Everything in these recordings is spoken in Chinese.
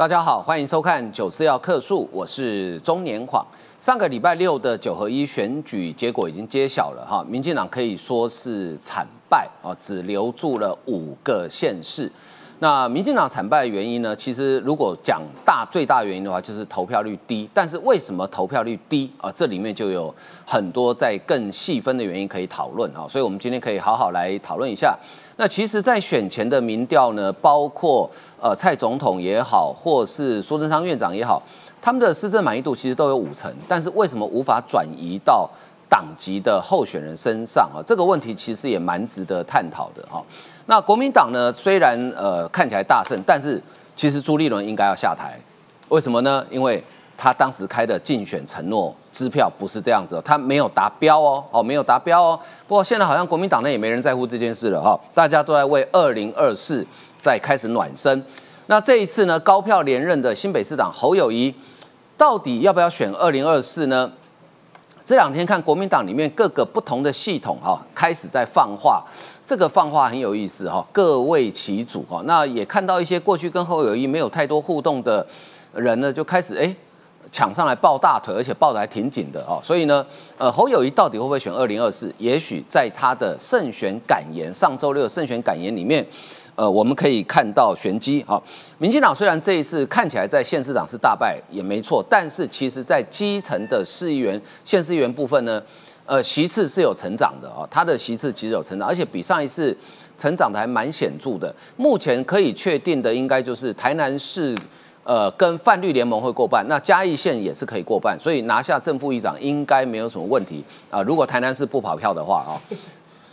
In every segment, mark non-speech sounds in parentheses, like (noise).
大家好，欢迎收看九四要客诉，我是中年晃。上个礼拜六的九合一选举结果已经揭晓了哈，民进党可以说是惨败啊，只留住了五个县市。那民进党惨败的原因呢？其实如果讲大最大原因的话，就是投票率低。但是为什么投票率低啊？这里面就有很多在更细分的原因可以讨论啊。所以我们今天可以好好来讨论一下。那其实，在选前的民调呢，包括呃蔡总统也好，或是苏贞昌院长也好，他们的施政满意度其实都有五成。但是为什么无法转移到党籍的候选人身上啊？这个问题其实也蛮值得探讨的哈。那国民党呢？虽然呃看起来大胜，但是其实朱立伦应该要下台，为什么呢？因为他当时开的竞选承诺支票不是这样子，他没有达标哦，哦没有达标哦。不过现在好像国民党内也没人在乎这件事了哈，大家都在为二零二四在开始暖身。那这一次呢，高票连任的新北市长侯友谊，到底要不要选二零二四呢？这两天看国民党里面各个不同的系统哈，开始在放话。这个放话很有意思哈，各为其主哈。那也看到一些过去跟侯友谊没有太多互动的人呢，就开始哎抢上来抱大腿，而且抱得还挺紧的哦。所以呢，呃，侯友谊到底会不会选二零二四？也许在他的胜选感言，上周六胜选感言里面，呃，我们可以看到玄机哈。民进党虽然这一次看起来在县市长是大败也没错，但是其实在基层的市议员、县市议员部分呢。呃，席次是有成长的哦，他的席次其实有成长，而且比上一次成长的还蛮显著的。目前可以确定的，应该就是台南市，呃，跟泛绿联盟会过半，那嘉义县也是可以过半，所以拿下正副议长应该没有什么问题啊。如果台南市不跑票的话啊，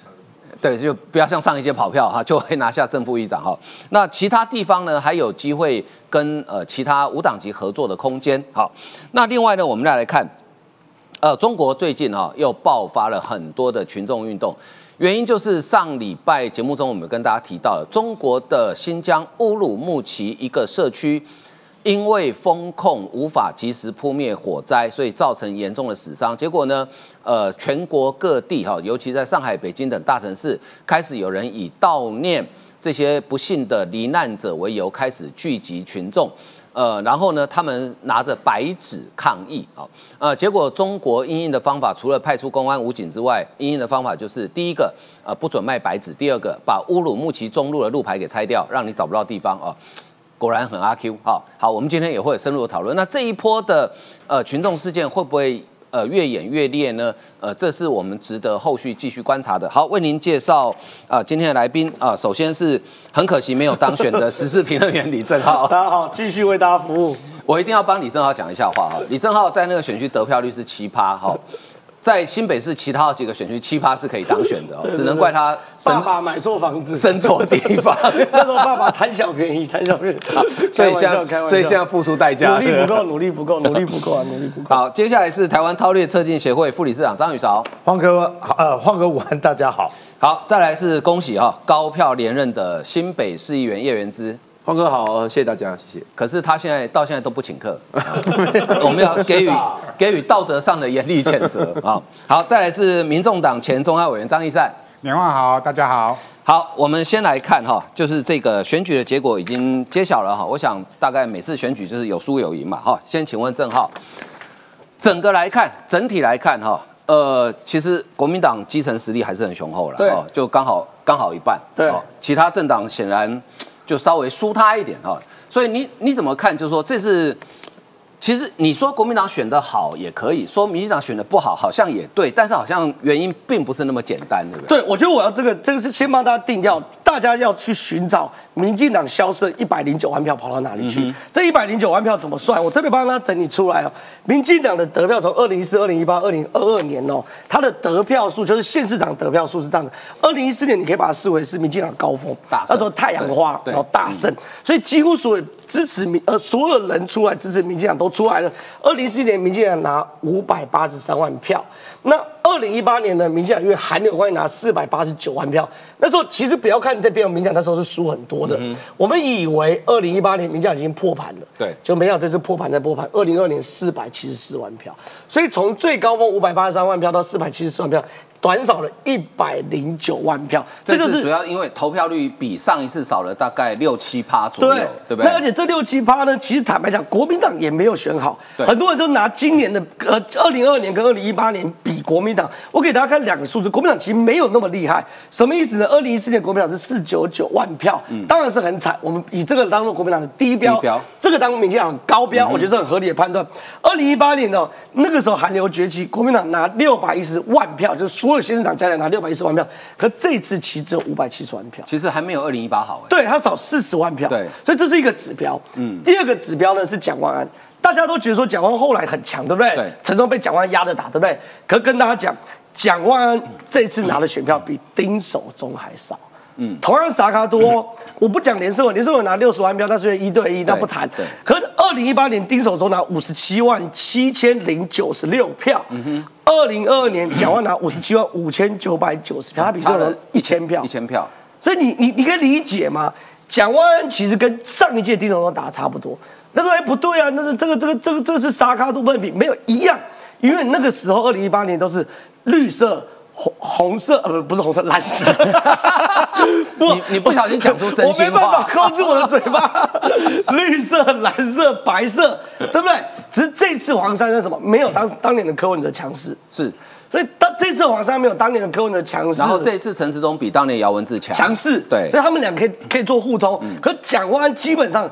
(laughs) 对，就不要像上一届跑票哈，就会拿下正副议长哈。那其他地方呢，还有机会跟呃其他无党籍合作的空间。好，那另外呢，我们再来看。呃，中国最近哈又爆发了很多的群众运动，原因就是上礼拜节目中我们跟大家提到了，中国的新疆乌鲁木齐一个社区，因为风控无法及时扑灭火灾，所以造成严重的死伤。结果呢，呃，全国各地哈，尤其在上海、北京等大城市，开始有人以悼念这些不幸的罹难者为由，开始聚集群众。呃，然后呢，他们拿着白纸抗议啊，呃，结果中国英印的方法，除了派出公安武警之外，英印的方法就是第一个，呃，不准卖白纸；第二个，把乌鲁木齐中路的路牌给拆掉，让你找不到地方啊。果然很阿 Q 哈。好，我们今天也会深入的讨论。那这一波的呃群众事件会不会？呃，越演越烈呢，呃，这是我们值得后续继续观察的。好，为您介绍啊，今天的来宾啊，首先是很可惜没有当选的 (laughs) 时事评论员李正浩。大家好，继续为大家服务。我一定要帮李正浩讲一下话哈。李正浩在那个选区得票率是七趴哈。在新北市其他几个选区，七趴是可以当选的，只能怪他爸爸买错房子，生错地方。(laughs) 那时候爸爸贪小便宜，贪小便宜。(laughs) 所以现在，所以现在付出代价，努力不够，努力不够，努力不够啊，(laughs) 努力不够。好，接下来是台湾韬略测进协会副理事长张宇韶，黄哥，呃，黄哥午安，大家好。好，再来是恭喜哈，高票连任的新北市议员叶元之。黄哥好，谢谢大家，谢谢。可是他现在到现在都不请客，(laughs) 我们要给予 (laughs) 给予道德上的严厉谴责 (laughs) 啊！好，再来是民众党前中央委员张义善，年华好，大家好。好，我们先来看哈，就是这个选举的结果已经揭晓了哈。我想大概每次选举就是有输有赢嘛哈。先请问郑浩，整个来看，整体来看哈，呃，其实国民党基层实力还是很雄厚了，对，就刚好刚好一半，对，其他政党显然。就稍微舒他一点哈，所以你你怎么看？就是说这是，其实你说国民党选的好也可以说民进党选的不好，好像也对，但是好像原因并不是那么简单，对不对？对，我觉得我要这个这个是先帮大家定掉，大家要去寻找。民进党消失一百零九万票跑到哪里去？这一百零九万票怎么算？我特别帮他整理出来哦。民进党的得票从二零一四、二零一八、二零二二年哦，他的得票数就是县市长得票数是这样子。二零一四年你可以把它视为是民进党高峰，那时候太阳花，然后大胜，所以几乎所有支持民呃所有人出来支持民进党都出来了。二零一四年民进党拿五百八十三万票，那。二零一八年呢民进党因为韩流关系拿四百八十九万票，那时候其实不要看这边，民进党那时候是输很多的。我们以为二零一八年民进党已经破盘了，对，就没想到这次破盘再破盘。二零二年四百七十四万票，所以从最高峰五百八十三万票到四百七十四万票，短少了一百零九万票，这就是主要因为投票率比上一次少了大概六七趴左右，对不对？那而且这六七趴呢，其实坦白讲，国民党也没有选好，很多人都拿今年的呃二零二二年跟二零一八年比国民党。我给大家看两个数字，国民党其实没有那么厉害，什么意思呢？二零一四年国民党是四九九万票，当然是很惨。我们以这个当做国民党的低标，这个当民进党高标，我觉得是很合理的判断。二零一八年呢，那个时候韩流崛起，国民党拿六百一十万票，就是所有新生党加起来拿六百一十万票，可这次其实只有五百七十万票，其实还没有二零一八好。对他少四十万票，对，所以这是一个指标。嗯，第二个指标呢是蒋万安，大家都觉得说蒋万安后来很强，对不对？对，陈忠被蒋万安压着打，对不对？可跟大家讲，蒋万安这次拿的选票比丁守中还少。嗯，同样萨卡多，(laughs) 我不讲连胜文，连胜文拿六十万票，那是一对一，那不谈。可是二零一八年丁守中拿五十七万七千零九十六票，二零二二年蒋万拿五十七万五千九百九十票，他比这人一千票，一千票。所以你你你可以理解吗？蒋万安其实跟上一届丁守中打差不多。他说：“哎，不对啊，那是这个这个这个这是沙卡多不能比，没有一样，因为那个时候二零一八年都是绿色。”红红色呃不不是红色 (laughs) 蓝色，(laughs) 你你不小心讲出真心话，(laughs) 我没办法控制我的嘴巴。绿色、蓝色、白色，对不对？只是这次黄珊珊什么？没有当当年的柯文哲强势，是，所以当这次黄珊没有当年的柯文哲强势，然后这次陈时中比当年姚文智强。强势，对，所以他们俩可以可以做互通。可蒋万基本上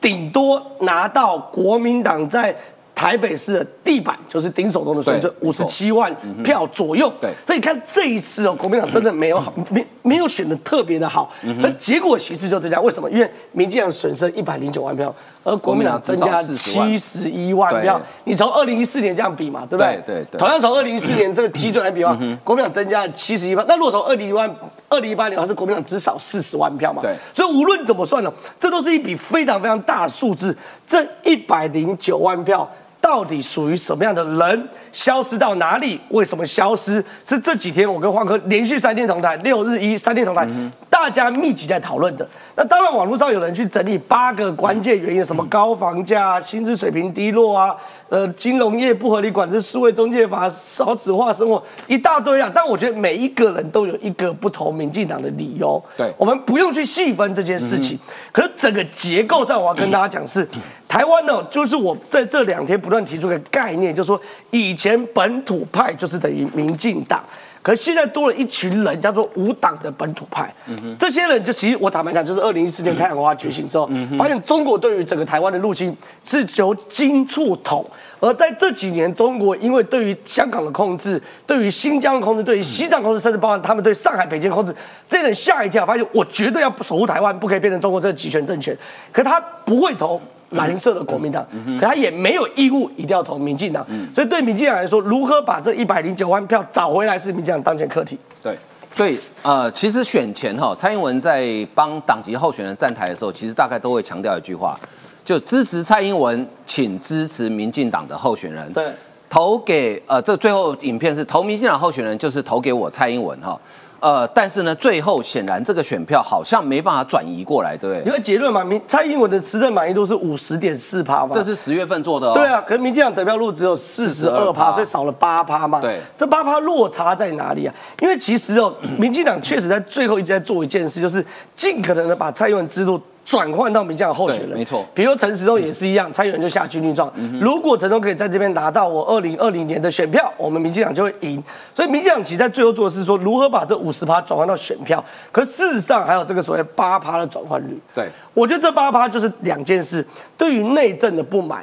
顶多拿到国民党在。台北市的地板就是丁守中的水准，五十七万票左右。对，所以你看这一次哦，国民党真的没有好，没没有选的特别的好。那结果其实就这样，为什么？因为民进党损失一百零九万票，而国民党增加七十一万票。你从二零一四年这样比嘛，对不对？对对。同样从二零一四年这个基准来比的话，国民党增加了七十一万。那如果从二零一万二零一八年，还是国民党只少四十万票嘛？对。所以无论怎么算呢，这都是一笔非常非常大的数字。这一百零九万票。到底属于什么样的人？消失到哪里？为什么消失？是这几天我跟黄哥连续三天同台，六日一三天同台，大家密集在讨论的。那当然，网络上有人去整理八个关键原因，什么高房价、薪资水平低落啊，呃，金融业不合理管制、数位中介法、少子化生活，一大堆啊。但我觉得每一个人都有一个不同民进党的理由。对，我们不用去细分这件事情。可是整个结构上，我要跟大家讲是，台湾呢，就是我在这两天不断提出个概念，就是说以前。本土派就是等于民进党，可是现在多了一群人，叫做无党的本土派。这些人就其实我坦白讲，就是二零一四年太阳花觉醒之后，发现中国对于整个台湾的入侵是由金处统，而在这几年，中国因为对于香港的控制、对于新疆的控制、对于西藏控制，甚至包含他们对上海、北京控制，这人吓一跳，发现我绝对要守护台湾，不可以变成中国这个集权政权。可他不会投。蓝色的国民党，可他也没有义务一定要投民进党，所以对民进党来说，如何把这一百零九万票找回来是民进党当前课题。对，所以呃，其实选前哈，蔡英文在帮党籍候选人站台的时候，其实大概都会强调一句话，就支持蔡英文，请支持民进党的候选人。对，投给呃，这最后影片是投民进党候选人，就是投给我蔡英文哈。呃，但是呢，最后显然这个选票好像没办法转移过来，对不对？因为结论嘛，民蔡英文的执政满意度是五十点四趴嘛，这是十月份做的。对啊，可是民进党得票率只有四十二趴，所以少了八趴嘛。对，这八趴落差在哪里啊？因为其实哦，(clears throat) 民进党确实在最后一直在做一件事，就是尽可能的把蔡英文制度。转换到民进党候选人，没错。比如陈时中也是一样，蔡英文就下军令状。如果陈时中可以在这边拿到我二零二零年的选票，我们民进党就会赢。所以民进党其实在最后做的是说，如何把这五十趴转换到选票。可事实上还有这个所谓八趴的转换率。对，我觉得这八趴就是两件事：对于内政的不满，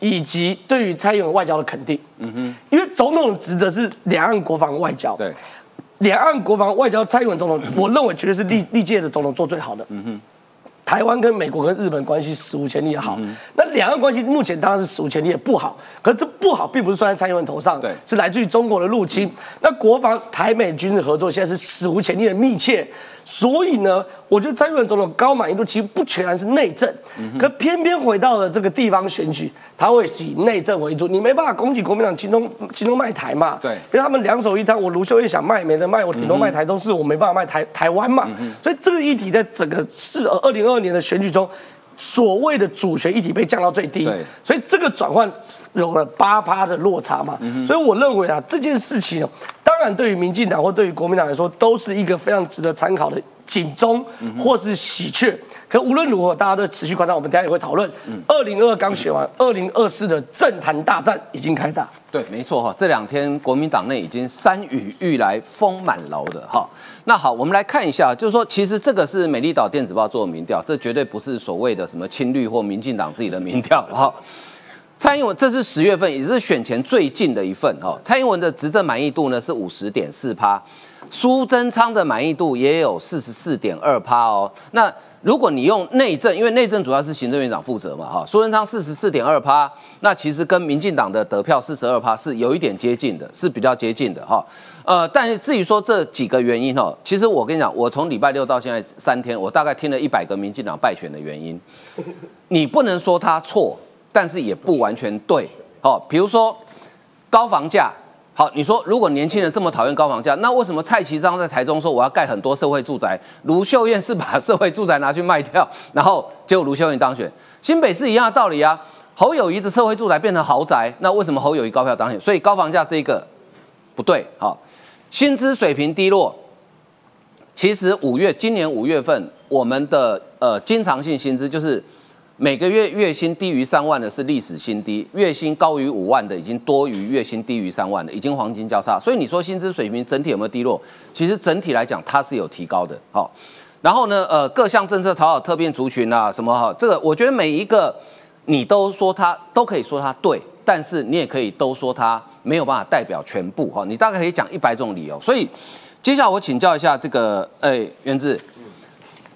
以及对于蔡英文外交的肯定。嗯哼，因为总统的职责是两岸国防外交。对，两岸国防外交，蔡英文总统，我认为绝对是历历届的总统做最好的。嗯哼。台湾跟美国跟日本关系史无前例的好，那两岸关系目前当然是史无前例的不好。可是这不好并不是算在蔡英文头上，对，是来自于中国的入侵。那国防台美军事合作现在是史无前例的密切。所以呢，我觉得蔡英文总统高满意度其实不全然是内政，可偏偏回到了这个地方选举，他会以内政为主。你没办法攻击国民党其中其中卖台嘛？对，因为他们两手一摊，我卢秀燕想卖没得卖，我顶多卖台中市，我没办法卖台台湾嘛。所以这个议题在整个市二零二二年的选举中，所谓的主权议题被降到最低，所以这个转换有了八趴的落差嘛。所以我认为啊，这件事情啊，当然对于民进党或对于国民党来说，都是一个非常值得参考的警钟或是喜鹊。可无论如何，大家都持续观察，我们等下也会讨论。二零二二刚写完，二零二四的政坛大战已经开打。对，没错哈，这两天国民党内已经山雨欲来风满楼的哈。那好，我们来看一下，就是说，其实这个是美丽岛电子报做的民调，这绝对不是所谓的什么青绿或民进党自己的民调哈。蔡英文这是十月份，也是选前最近的一份哈。蔡英文的执政满意度呢是五十点四趴，苏贞昌的满意度也有四十四点二趴哦。那如果你用内政，因为内政主要是行政院长负责嘛哈，苏贞昌四十四点二趴，那其实跟民进党的得票四十二趴是有一点接近的，是比较接近的哈。呃，但是至于说这几个原因哦，其实我跟你讲，我从礼拜六到现在三天，我大概听了一百个民进党败选的原因，你不能说他错，但是也不完全对。哦，比如说高房价，好，你说如果年轻人这么讨厌高房价，那为什么蔡其章在台中说我要盖很多社会住宅？卢秀燕是把社会住宅拿去卖掉，然后结果卢秀燕当选。新北市一样的道理啊，侯友谊的社会住宅变成豪宅，那为什么侯友谊高票当选？所以高房价这一个不对，好，薪资水平低落。其实五月今年五月份，我们的呃经常性薪资就是每个月月薪低于三万的是历史新低，月薪高于五万的已经多于月薪低于三万的，已经黄金交叉。所以你说薪资水平整体有没有低落？其实整体来讲它是有提高的。好，然后呢，呃，各项政策炒好特别族群啊，什么哈，这个我觉得每一个你都说它都可以说它对，但是你也可以都说它没有办法代表全部哈。你大概可以讲一百种理由。所以接下来我请教一下这个，哎，源自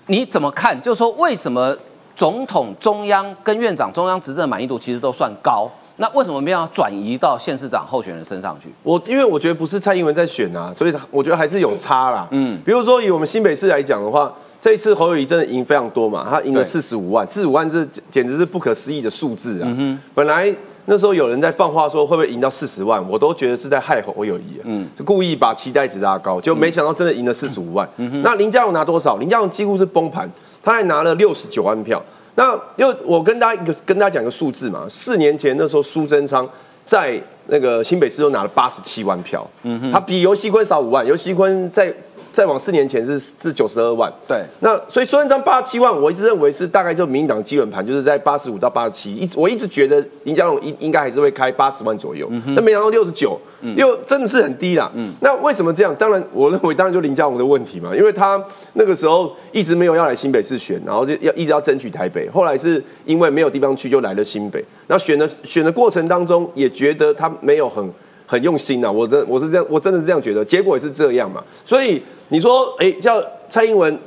你怎么看？就是说为什么？总统、中央跟院长、中央执政满意度其实都算高，那为什么没有转移到县市长候选人身上去？我因为我觉得不是蔡英文在选啊，所以我觉得还是有差啦。嗯，比如说以我们新北市来讲的话，这一次侯友谊真的赢非常多嘛，他赢了四十五万，四十五万这简直是不可思议的数字啊。嗯本来那时候有人在放话说会不会赢到四十万，我都觉得是在害侯友谊，嗯，就故意把期待值拉高，就没想到真的赢了四十五万。那林佳龙拿多少？林佳龙几乎是崩盘。他还拿了六十九万票。那又我跟大家一个跟大家讲个数字嘛，四年前那时候苏贞昌在那个新北市都拿了八十七万票，嗯哼，他比尤熙坤少五万，尤熙坤在。再往四年前是是九十二万，对，那所以苏贞昌八十七万，我一直认为是大概就民进党基本盘，就是在八十五到八十七，一我一直觉得林佳龙应应该还是会开八十万左右，那没想到六十九，又真的是很低啦。那为什么这样？当然，我认为当然就林佳龙的问题嘛，因为他那个时候一直没有要来新北市选，然后就要一直要争取台北，后来是因为没有地方去，就来了新北。那选的选的过程当中，也觉得他没有很很用心呐，我真我是这样，我真的是这样觉得，结果也是这样嘛，所以。你说，哎，叫蔡英文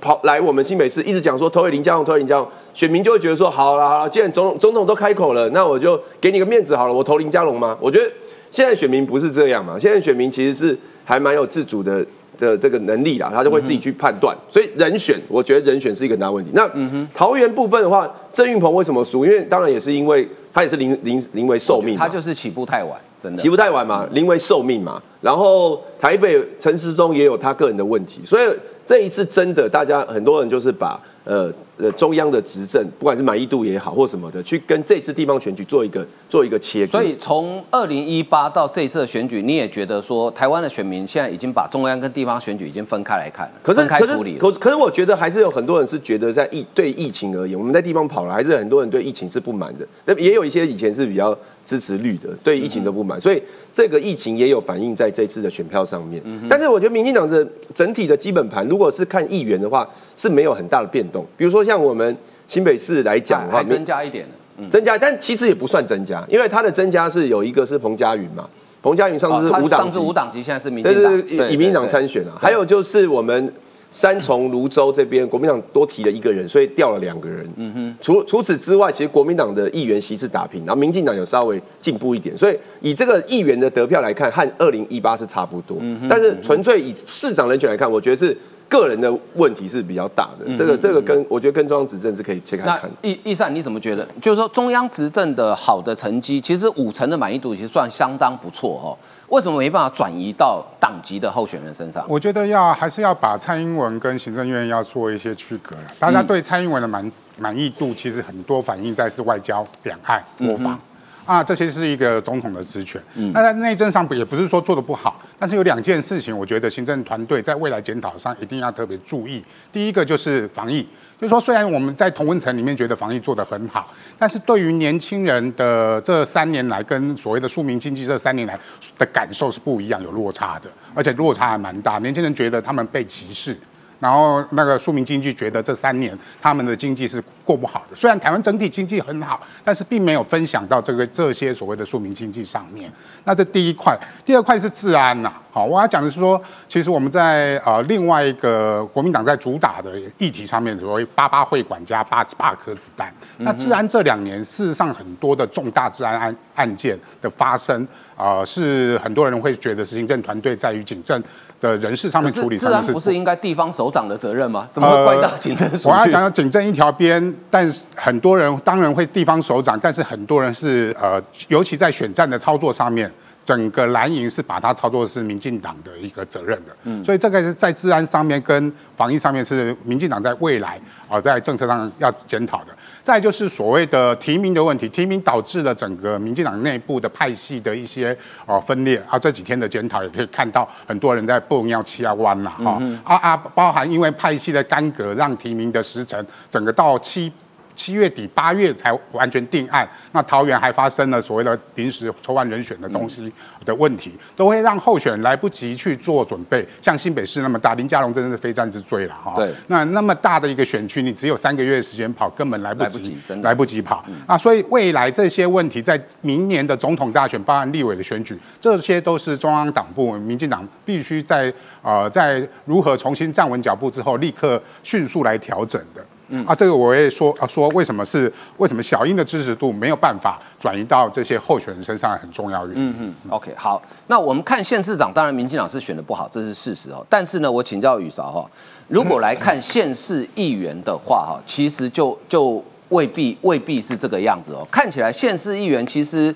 跑来我们新北市，一直讲说投给林佳龙，投给林佳龙，选民就会觉得说，好了好了，既然总总统都开口了，那我就给你个面子好了，我投林佳龙吗？我觉得现在选民不是这样嘛，现在选民其实是还蛮有自主的的这个能力啦，他就会自己去判断。所以人选，我觉得人选是一个大问题。那桃园部分的话，郑运鹏为什么输？因为当然也是因为他也是临临临危受命，他就是起步太晚。真的起步太晚嘛，临危受命嘛。然后台北陈时中也有他个人的问题，所以这一次真的，大家很多人就是把呃。呃，中央的执政，不管是满意度也好，或什么的，去跟这次地方选举做一个做一个切割。所以从二零一八到这次的选举，你也觉得说，台湾的选民现在已经把中央跟地方选举已经分开来看了，可是可是可可是，我觉得还是有很多人是觉得在疫对疫情而言，我们在地方跑了，还是很多人对疫情是不满的。那也有一些以前是比较支持绿的，对疫情的不满，所以这个疫情也有反映在这次的选票上面。但是我觉得民进党的整体的基本盘，如果是看议员的话，是没有很大的变动。比如说。像我们新北市来讲的话，增加一点增加，但其实也不算增加，因为它的增加是有一个是彭佳云嘛，彭佳云上次是五党级，五党级现在是民进党，以民进党参选啊。还有就是我们三重泸州这边，国民党多提了一个人，所以调了两个人。嗯哼，除除此之外，其实国民党的议员席次打平，然后民进党有稍微进步一点，所以以这个议员的得票来看，和二零一八是差不多。嗯但是纯粹以市长人选来看，我觉得是。个人的问题是比较大的。这个这个跟我觉得跟中央执政是可以切开那看。易易善你怎么觉得？就是说中央执政的好的成绩，其实五成的满意度其实算相当不错哦。为什么没办法转移到党籍的候选人身上？我觉得要还是要把蔡英文跟行政院要做一些区隔。大家对蔡英文的满满意度，其实很多反映在是外交、两岸、国防。啊，这些是一个总统的职权。那在内政上也不是说做的不好，但是有两件事情，我觉得行政团队在未来检讨上一定要特别注意。第一个就是防疫，就是说虽然我们在同温层里面觉得防疫做得很好，但是对于年轻人的这三年来跟所谓的庶民经济这三年来的感受是不一样，有落差的，而且落差还蛮大。年轻人觉得他们被歧视。然后那个庶民经济觉得这三年他们的经济是过不好的，虽然台湾整体经济很好，但是并没有分享到这个这些所谓的庶民经济上面。那这第一块，第二块是治安呐。好，我要讲的是说，其实我们在呃另外一个国民党在主打的议题上面，所谓八八会馆加八八颗子弹。那治安这两年事实上很多的重大治安案案件的发生，呃，是很多人会觉得是行政团队在于警政。的人事上面处理，自然不是应该地方首长的责任吗？怎么会怪到警政署？我要讲警政一条边，但是很多人当然会地方首长，但是很多人是呃，尤其在选战的操作上面，整个蓝营是把它操作是民进党的一个责任的。嗯，所以这个是在治安上面跟防疫上面是民进党在未来啊在政策上要检讨的。再就是所谓的提名的问题，提名导致了整个民进党内部的派系的一些呃分裂啊。这几天的检讨也可以看到，很多人在蹦要七啊弯了哈啊啊，包含因为派系的干戈，让提名的时辰整个到七。七月底八月才完全定案，那桃园还发生了所谓的临时抽换人选的东西的问题，都会让候选人来不及去做准备。像新北市那么大，林佳龙真的是非战之罪了哈。对，那那么大的一个选区，你只有三个月的时间跑，根本来不及，来不及跑。那所以未来这些问题，在明年的总统大选，包含立委的选举，这些都是中央党部、民进党必须在呃在如何重新站稳脚步之后，立刻迅速来调整的。嗯啊，这个我也说啊，说为什么是为什么小英的支持度没有办法转移到这些候选人身上，很重要原因。嗯嗯，OK，好，那我们看县市长，当然民进党是选的不好，这是事实哦。但是呢，我请教宇韶哈，如果来看县市议员的话哈，其实就就未必未必是这个样子哦。看起来县市议员其实，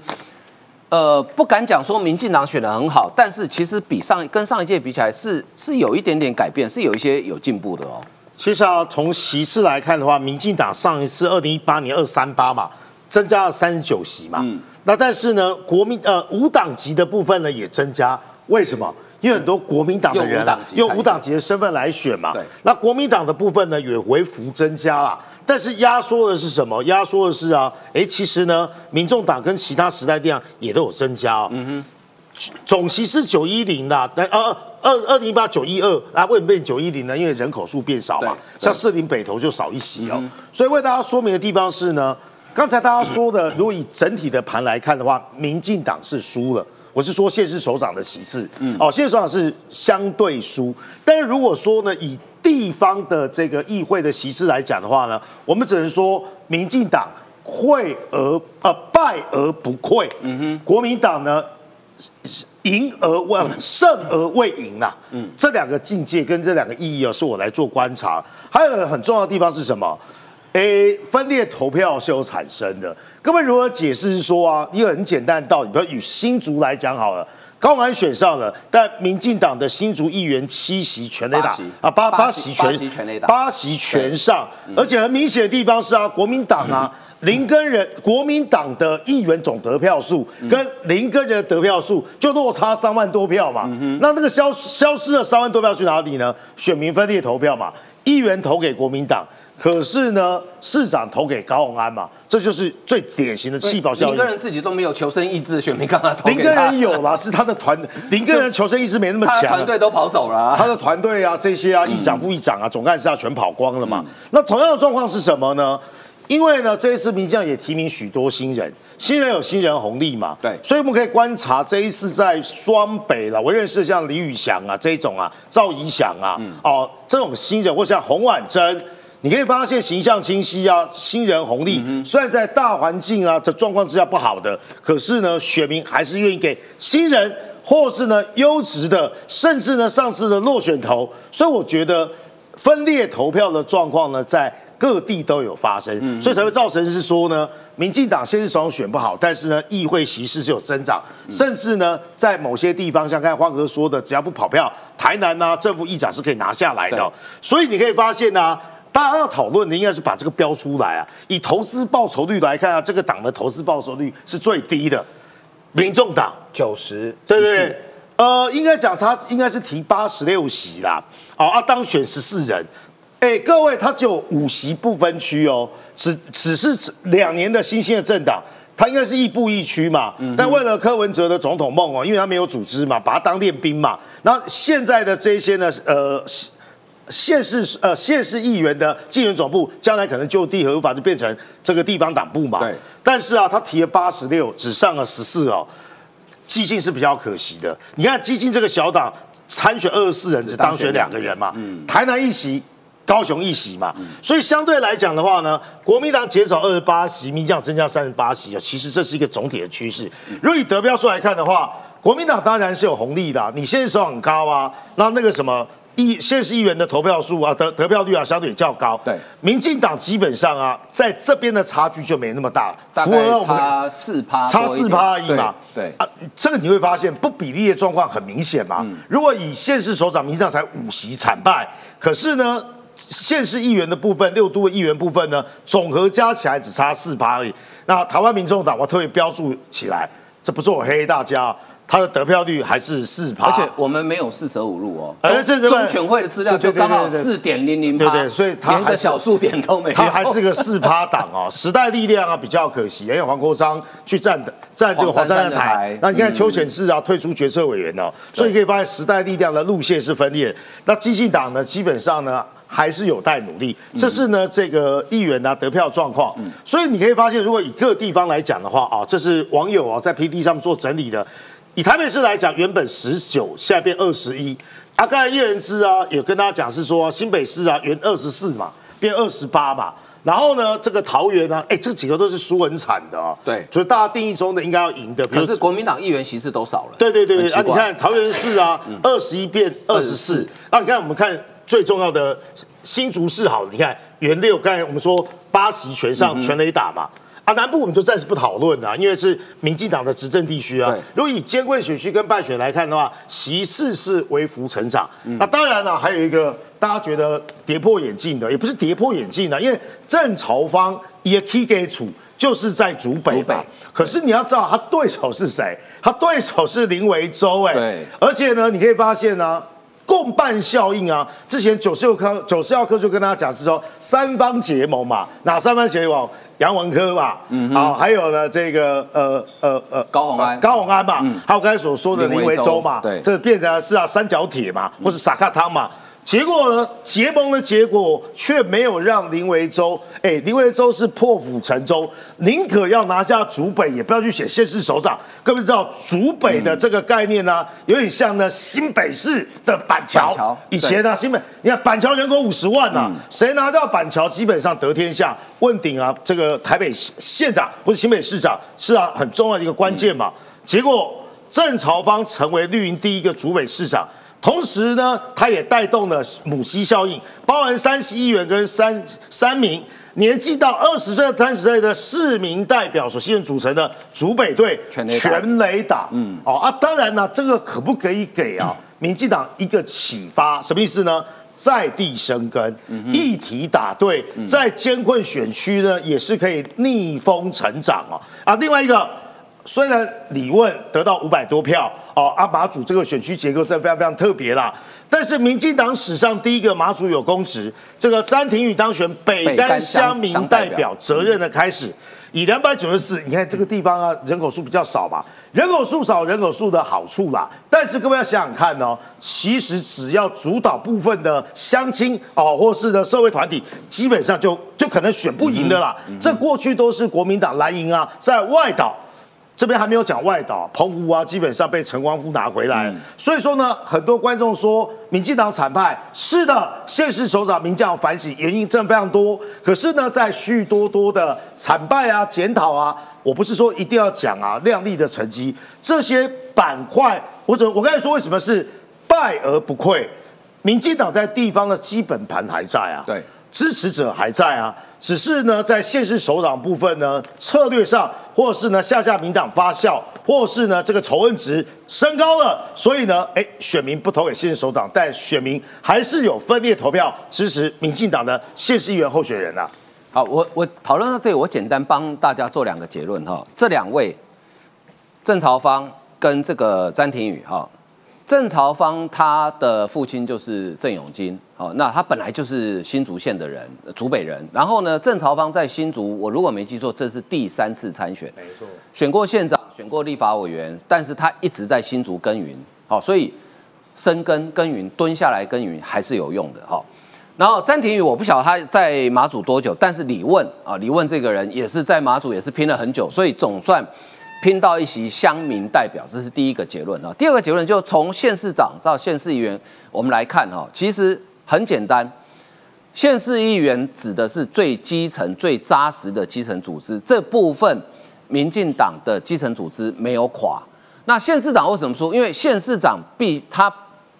呃，不敢讲说民进党选的很好，但是其实比上跟上一届比起来是是有一点点改变，是有一些有进步的哦。其实啊，从席次来看的话，民进党上一次二零一八年二三八嘛，增加了三十九席嘛。嗯。那但是呢，国民呃无党籍的部分呢也增加，为什么？因为很多国民党的人啊用无党籍的身份来选嘛。对。那国民党的部分呢也微幅增加了，但是压缩的是什么？压缩的是啊，哎，其实呢，民众党跟其他时代力量也都有增加哦。嗯哼。总席是九一零的，但二二二零一八九一二啊，为什么变九一零呢？因为人口数变少嘛，像四零北投就少一席哦。所以为大家说明的地方是呢，刚才大家说的，如果以整体的盘来看的话，民进党是输了。我是说县市首长的席次，嗯哦，县市首长是相对输。但是如果说呢，以地方的这个议会的席次来讲的话呢，我们只能说民进党溃而呃败而不溃。嗯哼，国民党呢？赢而未胜而未赢啊，嗯，这两个境界跟这两个意义啊，是我来做观察。还有很重要的地方是什么？诶，分裂投票是有产生的。各位如何解释？是说啊，一个很简单的道理，比如以新竹来讲好了，高安选上了，但民进党的新竹议员七席全雷打啊，八八席全八席全上，而且很明显的地方是啊，国民党啊。林根人国民党的议员总得票数跟林根人的得票数就落差三万多票嘛，那那个消消失了三万多票去哪里呢？选民分裂投票嘛，议员投给国民党，可是呢市长投给高鸿安嘛，这就是最典型的气泡效应。林根人自己都没有求生意志，选民干嘛投林根人有啦，是他的团，(laughs) 林根人求生意志没那么强，团队都跑走了，他的团队啊这些啊议长副议长啊总干事啊全跑光了嘛。那同样的状况是什么呢？因为呢，这一次民将也提名许多新人，新人有新人红利嘛，对，所以我们可以观察这一次在双北了，我认识像李宇翔啊这种啊，赵怡翔啊，哦这种新人，或像洪婉珍，你可以发现形象清晰啊，新人红利，虽然在大环境啊的状况之下不好的，可是呢，选民还是愿意给新人。或是呢优质的，甚至呢上市的落选头，所以我觉得分裂投票的状况呢，在各地都有发生，所以才会造成是说呢，民进党现实首长选不好，但是呢议会席次是有增长，甚至呢在某些地方，像刚才花哥说的，只要不跑票，台南呢、政府议长是可以拿下来的，所以你可以发现呢、大家要讨论的应该是把这个标出来啊。以投资报酬率来看啊，这个党的投资报酬率是最低的，民众党。九十，对不对，呃，应该讲他应该是提八十六席啦，好啊，当选十四人，哎，各位，他只有五席不分区哦，只只是两年的新兴的政党。他应该是亦步亦趋嘛，但为了柯文哲的总统梦哦，因为他没有组织嘛，把他当练兵嘛。然后现在的这些呢，呃，县市呃县市议员的竞选总部，将来可能就地合法就变成这个地方党部嘛。对。但是啊，他提了八十六，只上了十四哦，基进是比较可惜的。你看基进这个小党参选二十四人，只当选两个人嘛。嗯台南一席，高雄一席嘛。所以相对来讲的话呢，国民党减少二十八席，民进党增加三十八席啊，其实这是一个总体的趋势。如果以得票数来看的话，国民党当然是有红利的啊，你现在手很高啊，那那个什么。议县市议员的投票数啊，得得票率啊，相对也较高。对，民进党基本上啊，在这边的差距就没那么大，大概符合四趴，差四趴而已嘛。对，啊，这个你会发现不比例的状况很明显嘛。如果以县市首长，民进党才五席惨败，可是呢，县市议员的部分，六都的议员部分呢，总和加起来只差四趴而已。那台湾民众党，我特别标注起来，这不是我黑大家。他的得票率还是四趴，而且我们没有四舍五入哦，而这中选会的资料就刚好四点零零对对，所以他连个小数点都没有，他还是个四趴党哦。时代力量啊比较可惜，因为黄国昌去站站这个黄山的台，那你看邱显志啊退出决策委员哦，所以可以发现时代力量的路线是分裂。那激进党呢，基本上呢还是有待努力。这是呢这个议员啊得票状况，所以你可以发现，如果以各地方来讲的话啊，这是网友啊在 P D 上面做整理的。以台北市来讲，原本十九，现在变二十一。啊，刚才叶仁之啊，也跟大家讲是说，新北市啊，原二十四嘛，变二十八嘛。然后呢，这个桃园呢，哎，这几个都是输很惨的啊。对，所以大家定义中的应该要赢的。可是国民党议员席次都少了。对对对对，啊，你看桃园市啊，二十一变二十四。啊，你看我们看最重要的新竹市，好，你看原六，刚才我们说八席全上全雷打嘛。啊，南部我们就暂时不讨论了，因为是民进党的执政地区啊。如果以监贵选区跟败选来看的话，席次是微幅成长。那当然了，还有一个大家觉得跌破眼镜的，也不是跌破眼镜的，因为郑朝方也 key 给处就是在主北吧。可是你要知道，他对手是谁？他对手是林维洲，哎。对。而且呢，你可以发现呢，共伴效应啊。之前九十六科九十二科就跟大家讲是说三方结盟嘛，哪三方结盟？杨文科嘛，嗯，好，还有呢，这个呃呃呃高鸿安，高鸿安嘛，还有刚才所说的林维洲嘛，对，这变成是啊三角铁嘛，或是撒卡汤嘛。结果呢，结盟的结果却没有让林维洲，哎，林维洲是破釜沉舟，宁可要拿下竹北，也不要去选县市首长。各位知道竹北的这个概念呢，有点像呢新北市的板桥。以前呢，新北你看板桥人口五十万呐，谁拿到板桥，基本上得天下。问鼎啊，这个台北县长或者新北市长是啊很重要的一个关键嘛。结果郑朝芳成为绿营第一个竹北市长。同时呢，它也带动了母系效应，包含三十亿元跟三三名年纪到二十岁、三十岁的市民代表所现组成的竹北队全雷打。嗯，哦啊，当然呢，这个可不可以给啊民进党一个启发？什么意思呢？在地生根，议题打对，在艰困选区呢，也是可以逆风成长哦。啊，另外一个。虽然李问得到五百多票哦，阿马祖这个选区结构是非常非常特别啦，但是民进党史上第一个马祖有公职，这个詹廷宇当选北干乡民代表，责任的开始，以两百九十四，你看这个地方啊，人口数比较少嘛，人口数少，人口数的好处啦，但是各位要想想看哦，其实只要主导部分的乡亲哦，或是的社会团体，基本上就就可能选不赢的啦，这过去都是国民党蓝营啊，在外岛。这边还没有讲外岛，澎湖啊，基本上被陈光夫拿回来。所以说呢，很多观众说民进党惨败，是的，现实首长民进党反省原因真的非常多。可是呢，在许多多的惨败啊、检讨啊，我不是说一定要讲啊亮丽的成绩，这些板块，或者我刚才说为什么是败而不溃？民进党在地方的基本盘还在啊，对，支持者还在啊，只是呢，在现实首长部分呢，策略上，或是呢下架民党发酵，或是呢这个仇恨值升高了，所以呢，哎，选民不投给现实首长，但选民还是有分裂投票支持民进党的县市议员候选人啊。好，我我讨论到这里，我简单帮大家做两个结论哈。这两位郑朝芳跟这个詹廷宇哈，郑朝芳他的父亲就是郑永金，哦，那他本来就是新竹县的人，竹北人。然后呢，郑朝芳在新竹，我如果没记错，这是第三次参选，没错，选过县长，选过立法委员，但是他一直在新竹耕耘，好，所以深耕耕耘，蹲下来耕耘还是有用的哈。然后詹廷宇，我不晓得他在马祖多久，但是李问啊，李问这个人也是在马祖也是拼了很久，所以总算拼到一席乡民代表，这是第一个结论啊。第二个结论就从县市长到县市议员，我们来看哈，其实很简单，县市议员指的是最基层、最扎实的基层组织，这部分民进党的基层组织没有垮。那县市长为什么输？因为县市长必他。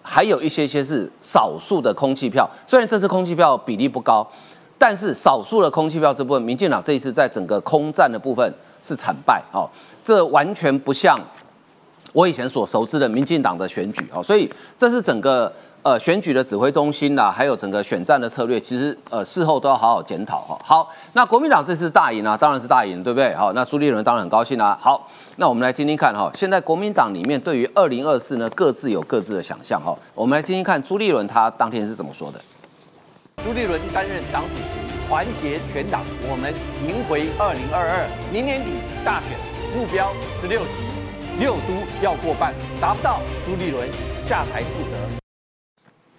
还有一些些是少数的空气票，虽然这次空气票比例不高，但是少数的空气票这部分，民进党这一次在整个空战的部分是惨败哦，这完全不像我以前所熟知的民进党的选举哦，所以这是整个呃选举的指挥中心啦，还有整个选战的策略，其实呃事后都要好好检讨哈。好，那国民党这次大赢啊，当然是大赢，对不对？好，那朱立伦当然很高兴啦。好。那我们来听听看哈，现在国民党里面对于二零二四呢，各自有各自的想象哈。我们来听听看朱立伦他当天是怎么说的。朱立伦担任党主席，团结全党，我们赢回二零二二。明年底大选目标十六席，六都要过半，达不到朱立伦下台负责。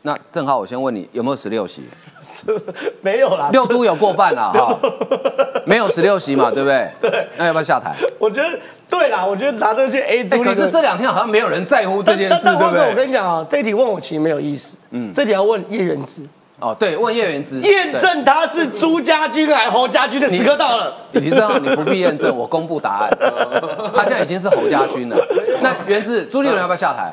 那正好我先问你有没有十六席？(laughs) 没有啦，六都有过半啦哈，没有十六席嘛，(laughs) 对不对？对，那要不要下台？我觉得对啦，我觉得拿这些 A 哎，朱立伦可是这两天好像没有人在乎这件事，对不对？跟你讲啊，这一题问我其实没有意思，嗯，这题要问叶元之，哦，对，问叶元之验证他是朱家军还是侯家军的时刻到了。已经正好你不必验证，我公布答案。(laughs) 他现在已经是侯家军了。那元之朱立伦要不要下台？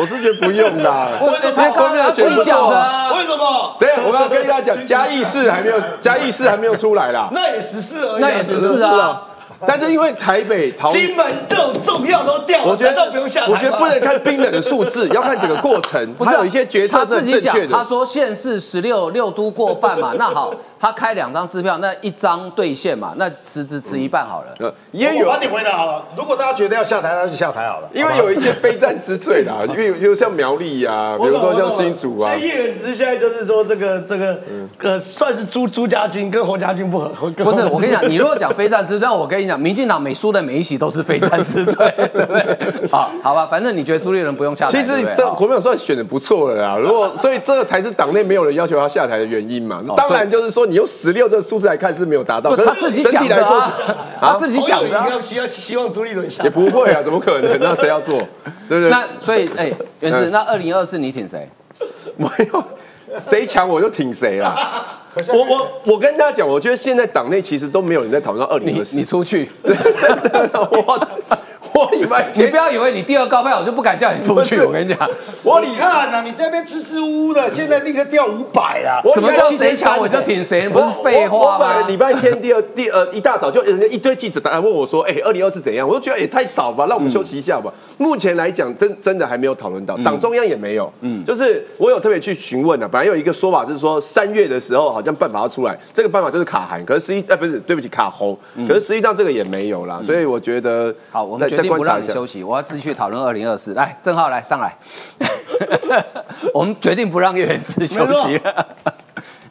我是觉得不用啦。为什么国民党选不错啊？为什么？等一下，我刚刚跟大家讲，(laughs) 嘉义市还没有，嘉义市还没有出来啦。那也十四而已啊，那也十四啊。但是因为台北、桃金门这种重要都掉了，我觉得不用下台我觉得不能看冰冷的数字，要看整个过程，(laughs) 不是啊还有一些决策是正确的。他说县市十六六都过半嘛，那好，他开两张支票，那一张兑现嘛，那辞职辞一半好了。呃，也有我帮你回答好了。如果大家觉得要下台，那就下台好了。因为有一些非战之罪啦，(laughs) 因为比如像苗栗呀，比如说像新竹啊所以，叶元之现在就是说这个这个呃，算是朱朱家军跟侯家军不合。不是，我跟你讲，你如果讲非战之罪，那我跟你讲，民进党每输的每一席都是非战之罪，(laughs) 对不对？好，好吧，反正你觉得朱立伦不用下台，其实这国民党算选的不错了啦。如果所以这个才是党内没有人要求他下台的原因嘛。哦当然就是说你用十六这个数字来看是没有达到，可是他自己整讲的体来说啊是，他自己讲的啊。要希望希望朱立伦下也不会啊，怎么可能？那谁要做？对不对？那所以，哎，原子，那二零二四你挺谁？没有，谁强我就挺谁啦。(laughs) 我我我跟大家讲，我觉得现在党内其实都没有人在讨论到二零你二四你。出去，(laughs) 真的，我我礼拜天你不要以为你第二高票，我就不敢叫你出去。我跟你讲，我礼你看呐、你这边支支吾吾的，现在立刻掉五百啊！什么叫谁强我就挺谁，不是废话吗？礼拜天第二第二一大早就人家一堆记者打来问我说，哎，二零二四怎样？我就觉得也太早吧，让我们休息一下吧。目前来讲，真真的还没有讨论到，党中央也没有。嗯，就是我有特别去询问啊，本来有一个说法是说三月的时候好像办法要出来，这个办法就是卡韩，可是实际呃不是对不起卡喉，可是实际上这个也没有啦，所以我觉得好，我再们决定不让。你休息，我要继续讨论二零二四。来，郑浩来上来，(laughs) 我们决定不让叶元志休息了。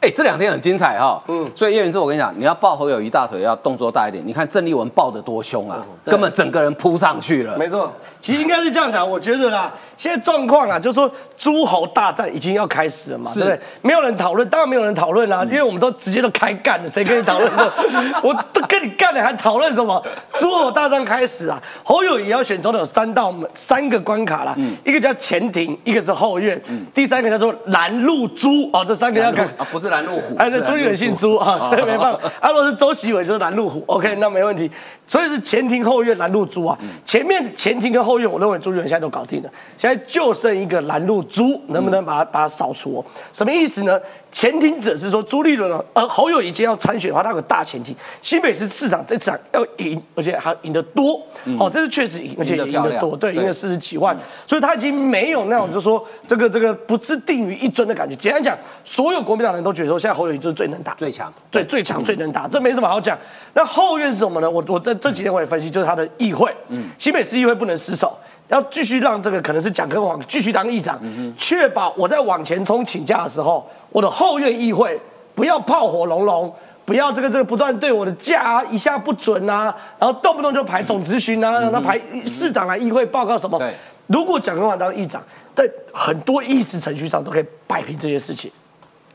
哎、这两天很精彩哈、嗯，所以叶云志，我跟你讲，你要抱侯友谊大腿要动作大一点。你看郑丽文抱得多凶啊，根本整个人扑上去了。没错，其实应该是这样讲，我觉得啦，现在状况啊，就是说诸侯大战已经要开始了嘛，对不对？没有人讨论，当然没有人讨论啦，因为我们都直接都开干了，谁跟你讨论说，(laughs) 我都跟你干了，还讨论什么？诸侯大战开始啊，侯友谊要选总统有三道门三个关卡啦，一个叫前庭，一个是后院，第三个叫做拦路猪哦，这三个要看。啊，不是拦路虎，哎，那朱立伦姓朱啊，所以没办法。(laughs) 啊，如果是周习伟就是拦路虎，OK，那没问题。所以是前庭后院拦路猪啊，前面前庭跟后院，我认为朱立伦现在都搞定了，现在就剩一个拦路猪，能不能把它把它扫除哦？什么意思呢？前庭者是说朱立伦呢，呃，侯友宜今天要参选的话，他有个大前提，新北市市长这场要赢，而且还赢得多，哦，这是确实赢，而且赢赢得多，对，对。赢了四十几万，所以他已经没有那种就是说这个这个不是定于一尊的感觉。简单讲，所有国民党人都觉得说，现在侯友宜就是最能打，最强。最最强最能打，这没什么好讲。那后院是什么呢？我我这这几天我也分析，就是他的议会，嗯，新北市议会不能失守。要继续让这个可能是蒋根煌继续当议长，确保我在往前冲请假的时候，我的后院议会不要炮火隆隆，不要这个这个不断对我的假啊一下不准啊，然后动不动就排总咨询啊，让他排市长来议会报告什么对。如果蒋根煌当议长，在很多议事程序上都可以摆平这些事情。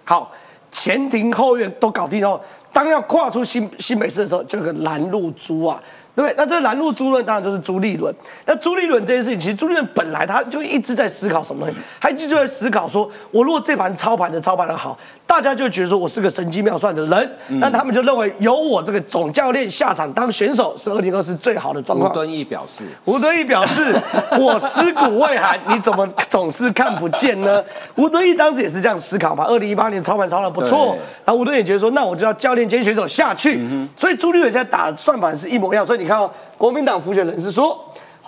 好，前庭后院都搞定后，当要跨出新新北市的时候，这个拦路猪啊，对不对？那这个拦路猪论，当然就是朱立伦。那朱立伦这件事情，其实朱立伦本来他就一直在思考什么东西，他一直就在思考说，我如果这盘操盘的操盘的好，大家就觉得说我是个神机妙算的人，那他们就认为有我这个总教练下场当选手是二零二四最好的状况。吴敦义表示，吴敦义表示：“我尸骨未寒，你怎么总是看不见呢？”吴敦义当时也是这样思考嘛。二零一八年操盘操的不错对，然后吴敦义也觉得说：“那我就要教练兼选手下去。所以朱立伦现在打的算盘是一模一样。所以你看哦，国民党辅选人士说。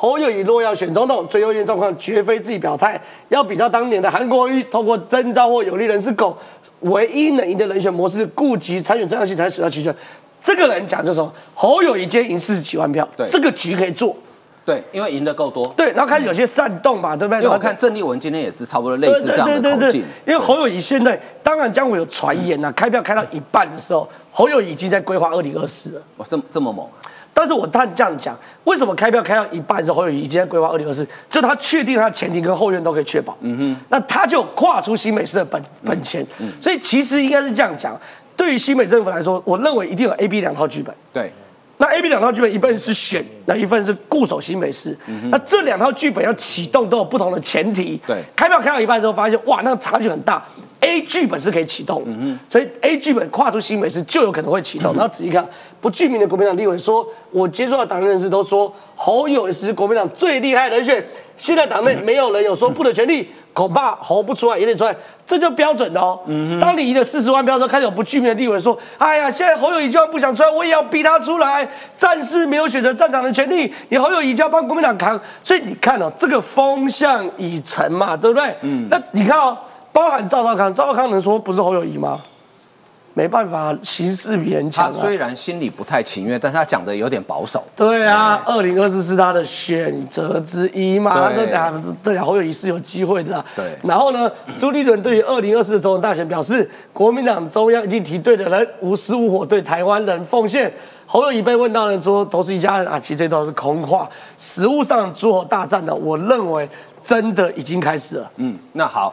侯友宜若要选总统，最优先状况绝非自己表态，要比较当年的韩国瑜，透过征召或有利人士狗，唯一能赢的人选模式，顾及参选正当性才水到齐全。这个人讲就是说，侯友宜今天赢四十几万票，对这个局可以做。对，因为赢得够多。对，然后开始有些煽动嘛，对不对？因为我看郑丽文今天也是差不多类似这样的口径。因为侯友宜现在当然将会有传言呐、开票开到一半的时候，侯友宜已经在规划二零二四了。哇，这么这么猛，但是我但这样讲，为什么开票开到一半的时候，侯友宜已经在规划二零二四？就他确定他的前庭跟后院都可以确保，嗯哼，那他就跨出新美式的本本钱，所以其实应该是这样讲。对于新美政府来说，我认为一定有 A、B 两套剧本。对，那 A、B 两套剧本，一份是选，那一份是固守新北市。那这两套剧本要启动都有不同的前提。对开票开到一半之后，发现哇，那个差距很大。A 剧本是可以启动，所以 A 剧本跨出新北市就有可能会启动。然后仔细看，不具名的国民党立委说，我接触到党内人士都说，侯友宜是国民党最厉害的人选，现在党内没有人有说不的权利。恐怕侯不出来也得出来，这就标准的哦。当你赢了四十万票之后，开始有不具名的立委说：“哎呀，现在侯友谊就算不想出来，我也要逼他出来。战士没有选择战场的权利，你侯友谊就要帮国民党扛。”所以你看哦，这个风向已成嘛，对不对？嗯。那你看哦，包含赵少康，赵少康能说不是侯友谊吗？没办法，形势比人强啊。他虽然心里不太情愿，但是他讲的有点保守。对啊，二零二四是他的选择之一嘛，对这俩这两侯友谊是有机会的啊。对然后呢，朱立伦对于二零二四的总统大选表示，国民党中央已经提对的人无私无火对台湾人奉献。侯友谊被问到呢，说都是一家人啊，其实这都是空话。实务上诸侯大战呢，我认为真的已经开始了。嗯，那好，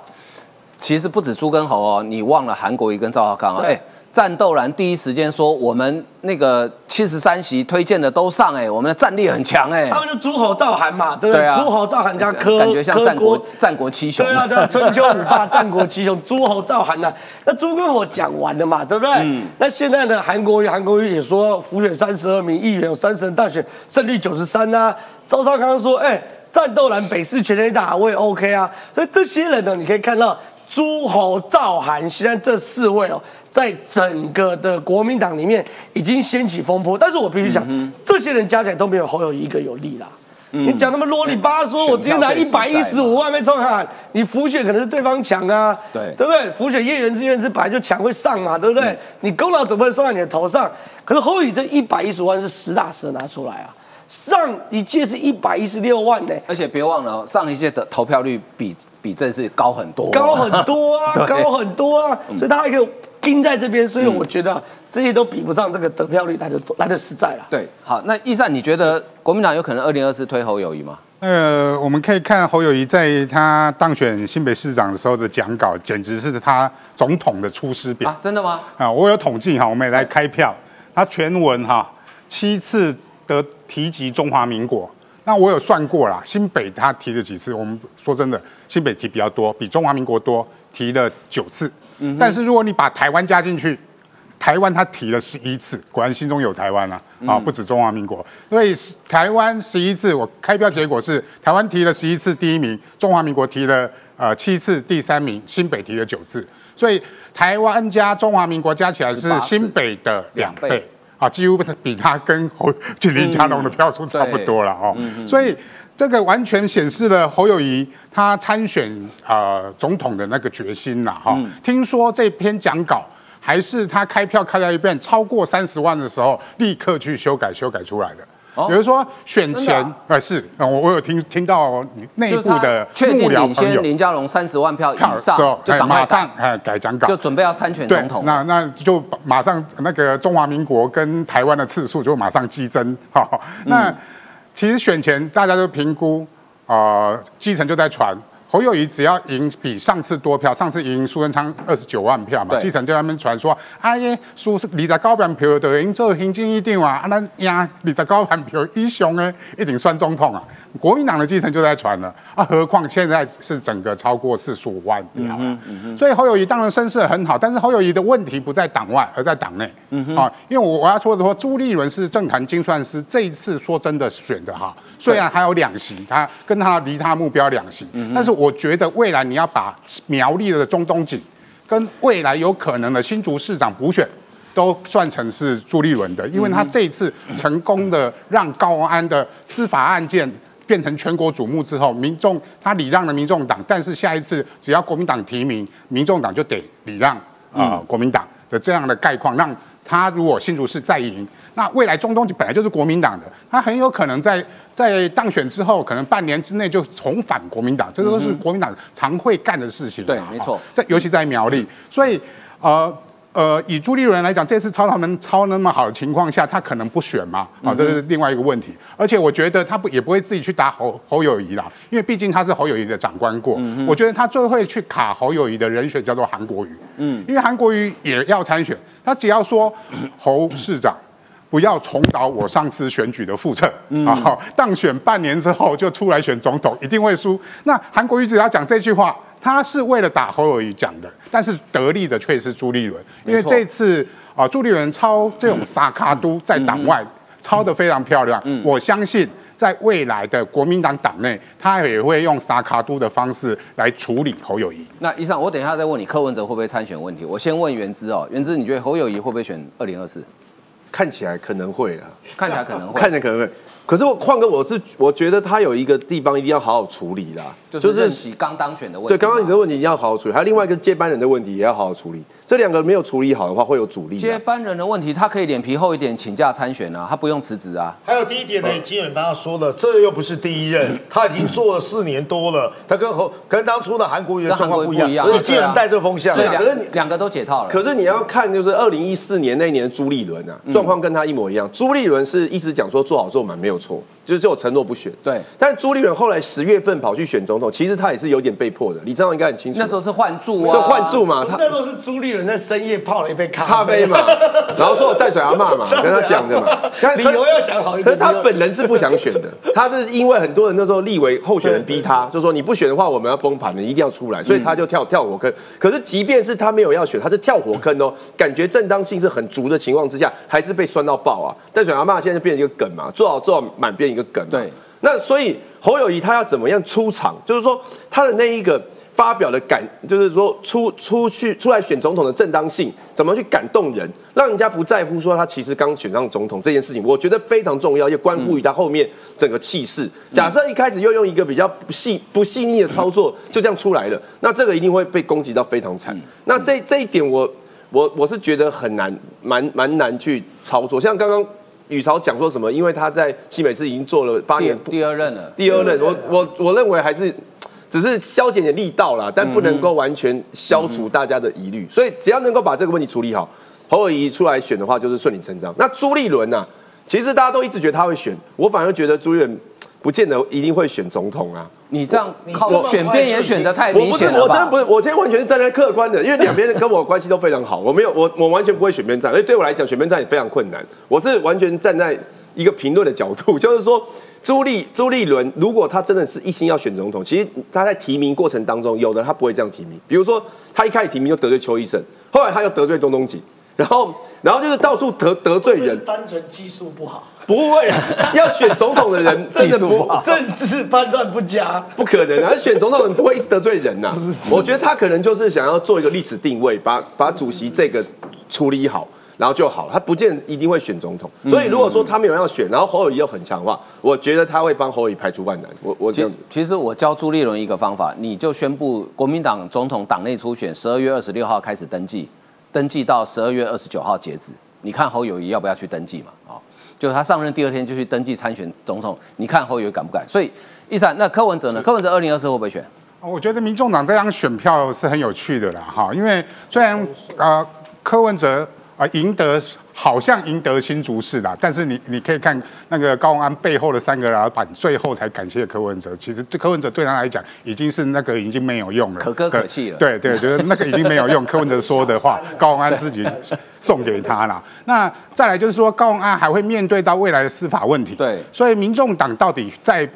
其实不止朱根侯哦，你忘了韩国瑜跟赵浩康啊？对哎，战斗蓝第一时间说我们那个七十三席推荐的都上，哎，我们的战力很强，哎他，们就诸侯赵韩嘛，对不对？对啊诸侯赵韩加科，感觉像柯战国战国七雄。对啊，对啊，(laughs) 春秋五霸、战国七雄、诸侯赵韩呐、那朱根侯讲完了嘛，对不对？嗯那现在呢，韩国瑜，韩国瑜也说，浮选三十二名议员，有三十人大选，胜率九十三啊。赵少康说，哎、战斗蓝北市全垒打我也 OK 啊。所以这些人呢，你可以看到诸侯赵韩现在这四位哦。在整个的国民党里面已经掀起风波，但是我必须讲，嗯这些人加起来都没有侯友宜一个有利啦。你讲那么啰里吧嗦，我直接拿一百一十五万被冲喊，你浮选可能是对方强啊，对。对不对？浮选叶元之、叶元之本来就强会上嘛，对不嗯。对？你功劳怎么会算在你的头上？可是侯友宜这一百一十万是实打实的拿出来啊，上一届是一百一十六万呢、而且别忘了，上一届的投票率比比这次高很多，高很多啊，高很多啊，(laughs) 所以他还可以盯在这边，所以我觉得这些都比不上这个得票率来的来的实在了。对，好，那易善，你觉得国民党有可能二零二四推侯友谊吗？呃，我们可以看侯友谊在他当选新北市长的时候的讲稿，简直是他总统的出师表啊，真的吗？啊，我有统计哈，我们也来开票，他全文哈七次的提及中华民国，那我有算过啦，新北他提了几次？我们说真的，新北提比较多，比中华民国多，提了九次。嗯，但是如果你把台湾加进去，台湾他提了十一次，果然心中有台湾啊，啊，不止中华民国，所以台湾十一次，我开票结果是台湾提了十一次第一名，中华民国提了呃七次第三名，新北提了九次，所以台湾加中华民国加起来是新北的两倍啊，几乎比他跟侯锦林佳龙的票数差不多了哦，所以这个完全显示了侯友谊他参选呃总统的那个决心呐哈，听说这篇讲稿。还是他开票开到一半超过三十万的时候，立刻去修改修改出来的。比如说选前，呃是，我我有听听到内部的确定领先林佳龙三十万票以上，就马上哎改讲稿，就准备要参选总统。那那就马上那个中华民国跟台湾的次数就马上激增。哈，那其实选前大家都评估，啊基层就在传。侯友谊只要赢比上次多票，上次赢苏贞昌二十九万票嘛，基层就他们传说，啊耶，苏是二十高万票的赢做行政一定啊，啊那赢二十高万票以上呢，一定算总统啊。国民党的基层就在传了啊，何况现在是整个超过四十五万票了，所以侯友谊当然声势很好，但是侯友谊的问题不在党外，而在党内啊。因为我我要说的说，朱立伦是政坛精算师，这一次说真的选的哈。虽然还有两席，他跟他离他目标两席，但是我觉得未来你要把苗栗的中东锦跟未来有可能的新竹市长补选都算成是朱立伦的，因为他这一次成功的让高安的司法案件变成全国瞩目之后，民众他礼让了民众党，但是下一次只要国民党提名，民众党就得礼让啊国民党的这样的概况，让他如果新竹市再赢，那未来中东锦本来就是国民党的，他很有可能在。在当选之后，可能半年之内就重返国民党，这都是国民党常会干的事情。对，没错。在尤其在苗栗，所以呃呃，以朱立伦来讲，这次超他们超那么好的情况下，他可能不选嘛？啊，这是另外一个问题。而且我觉得他不也不会自己去打侯侯友谊啦，因为毕竟他是侯友谊的长官过。我觉得他最会去卡侯友谊的人选叫做韩国瑜。嗯，因为韩国瑜也要参选，他只要说侯市长。不要重蹈我上次选举的覆辙啊！当选半年之后就出来选总统，一定会输。那韩国瑜只要讲这句话，他是为了打侯友谊讲的，但是得力的却是朱立伦，因为这次啊，朱立伦抄这种撒卡都在党外抄的非常漂亮。嗯我相信在未来的国民党党内，他也会用撒卡都的方式来处理侯友谊。那以上我等一下再问你柯文哲会不会参选问题，我先问原之哦，原之你觉得侯友谊会不会选二零二四？看起来可能会啊，看起来可能会，看起来可能会。可是我矿哥，我是我觉得他有一个地方一定要好好处理啦，就是刚当选的问题。对，刚刚你的问题一定要好好处理，还有另外一个接班人的问题也要好好处理。这两个没有处理好的话，会有阻力。接班人的问题，他可以脸皮厚一点，请假参选啊，他不用辞职啊。还有第一点呢，金远帮他说了，这又不是第一任，他已经做了四年多了，他跟和跟当初的韩国瑜的状况不一样，而且基本带这个风向。是两个两个都解套了。可是你要看，就是二零一四年那年朱立伦啊，状况跟他一模一样。朱立伦是一直讲说做好做满没有不错。就是就承诺不选，对。但是朱立伦后来十月份跑去选总统，其实他也是有点被迫的。李正应该很清楚，那时候是换住啊，就换住嘛。他那时候是朱立伦在深夜泡了一杯咖啡嘛，然后说我淡水阿骂嘛，(laughs) 跟他讲的嘛。理由要想好一点。可是他本人是不想选的，他是因为很多人那时候立为候选人逼他，就说你不选的话，我们要崩盘了，一定要出来，所以他就跳跳火坑。可是即便是他没有要选，他是跳火坑哦，感觉正当性是很足的情况之下，还是被酸到爆啊。淡水阿骂现在变成一个梗嘛，做好做好满变一个梗。对。那所以侯友谊他要怎么样出场？就是说他的那一个发表的感，就是说出出去出来选总统的正当性，怎么去感动人，让人家不在乎说他其实刚选上总统这件事情，我觉得非常重要，也关乎于他后面整个气势。假设一开始又用一个比较不细不细腻的操作就这样出来了，那这个一定会被攻击到非常惨。那这这一点我我我是觉得很难，蛮蛮难去操作。像刚刚。宇潮讲说什么？因为他在西美市已经做了八年，第二任了。第二任，我我我认为还是。只是消减点力道啦，但不能够完全消除大家的疑虑。所以只要能够把这个问题处理好，侯友谊出来选的话，就是顺理成章。那朱立伦呢？其实大家都一直觉得他会选，我反而觉得朱立伦不见得一定会选总统啊。你这样靠这么选边也选的太我不是，明显了吧我真的不？是，我今天完全是站在客观的，因为两边跟我关系都非常好，我没有，我我完全不会选边站，而且对我来讲，选边站也非常困难。我是完全站在一个评论的角度，就是说，朱立朱立伦如果他真的是一心要选总统，其实他在提名过程当中，有的他不会这样提名，比如说他一开始提名就得罪邱医生，后来他又得罪东东锦，然后然后就是到处得得罪人，单纯技术不好，不会啊，(laughs) 要选总统的人 (laughs) 真的不好政治判断不佳。不可能啊！选总统人不会一直得罪人 (laughs) 呐、我觉得他可能就是想要做一个历史定位，把把主席这个处理好，然后就好了。他不见一定会选总统，所以如果说他没有要选，然后侯友谊又很强的话，我觉得他会帮侯友谊排除万难。我我这其样其实我教朱立伦一个方法，你就宣布国民党总统党内初选十二月二十六号开始登记，登记到十二月二十九号截止。你看侯友谊要不要去登记嘛？哦，就他上任第二天就去登记参选总统，你看侯友谊敢不敢？所以一闪，那柯文哲呢？柯文哲二零二四会不会选？我觉得民众党这张选票是很有趣的啦，哈，因为虽然呃柯文哲啊赢得好像赢得新竹市啦，但是你你可以看那个高虹安背后的三个老板，最后才感谢柯文哲。其实对柯文哲对他来讲已经是那个已经没有用了，可歌可泣了对对，就是那个已经没有用。柯文哲说的话，(laughs) 高虹安自己送给他了。那再来就是说，高虹安还会面对到未来的司法问题。对所以民众党到底在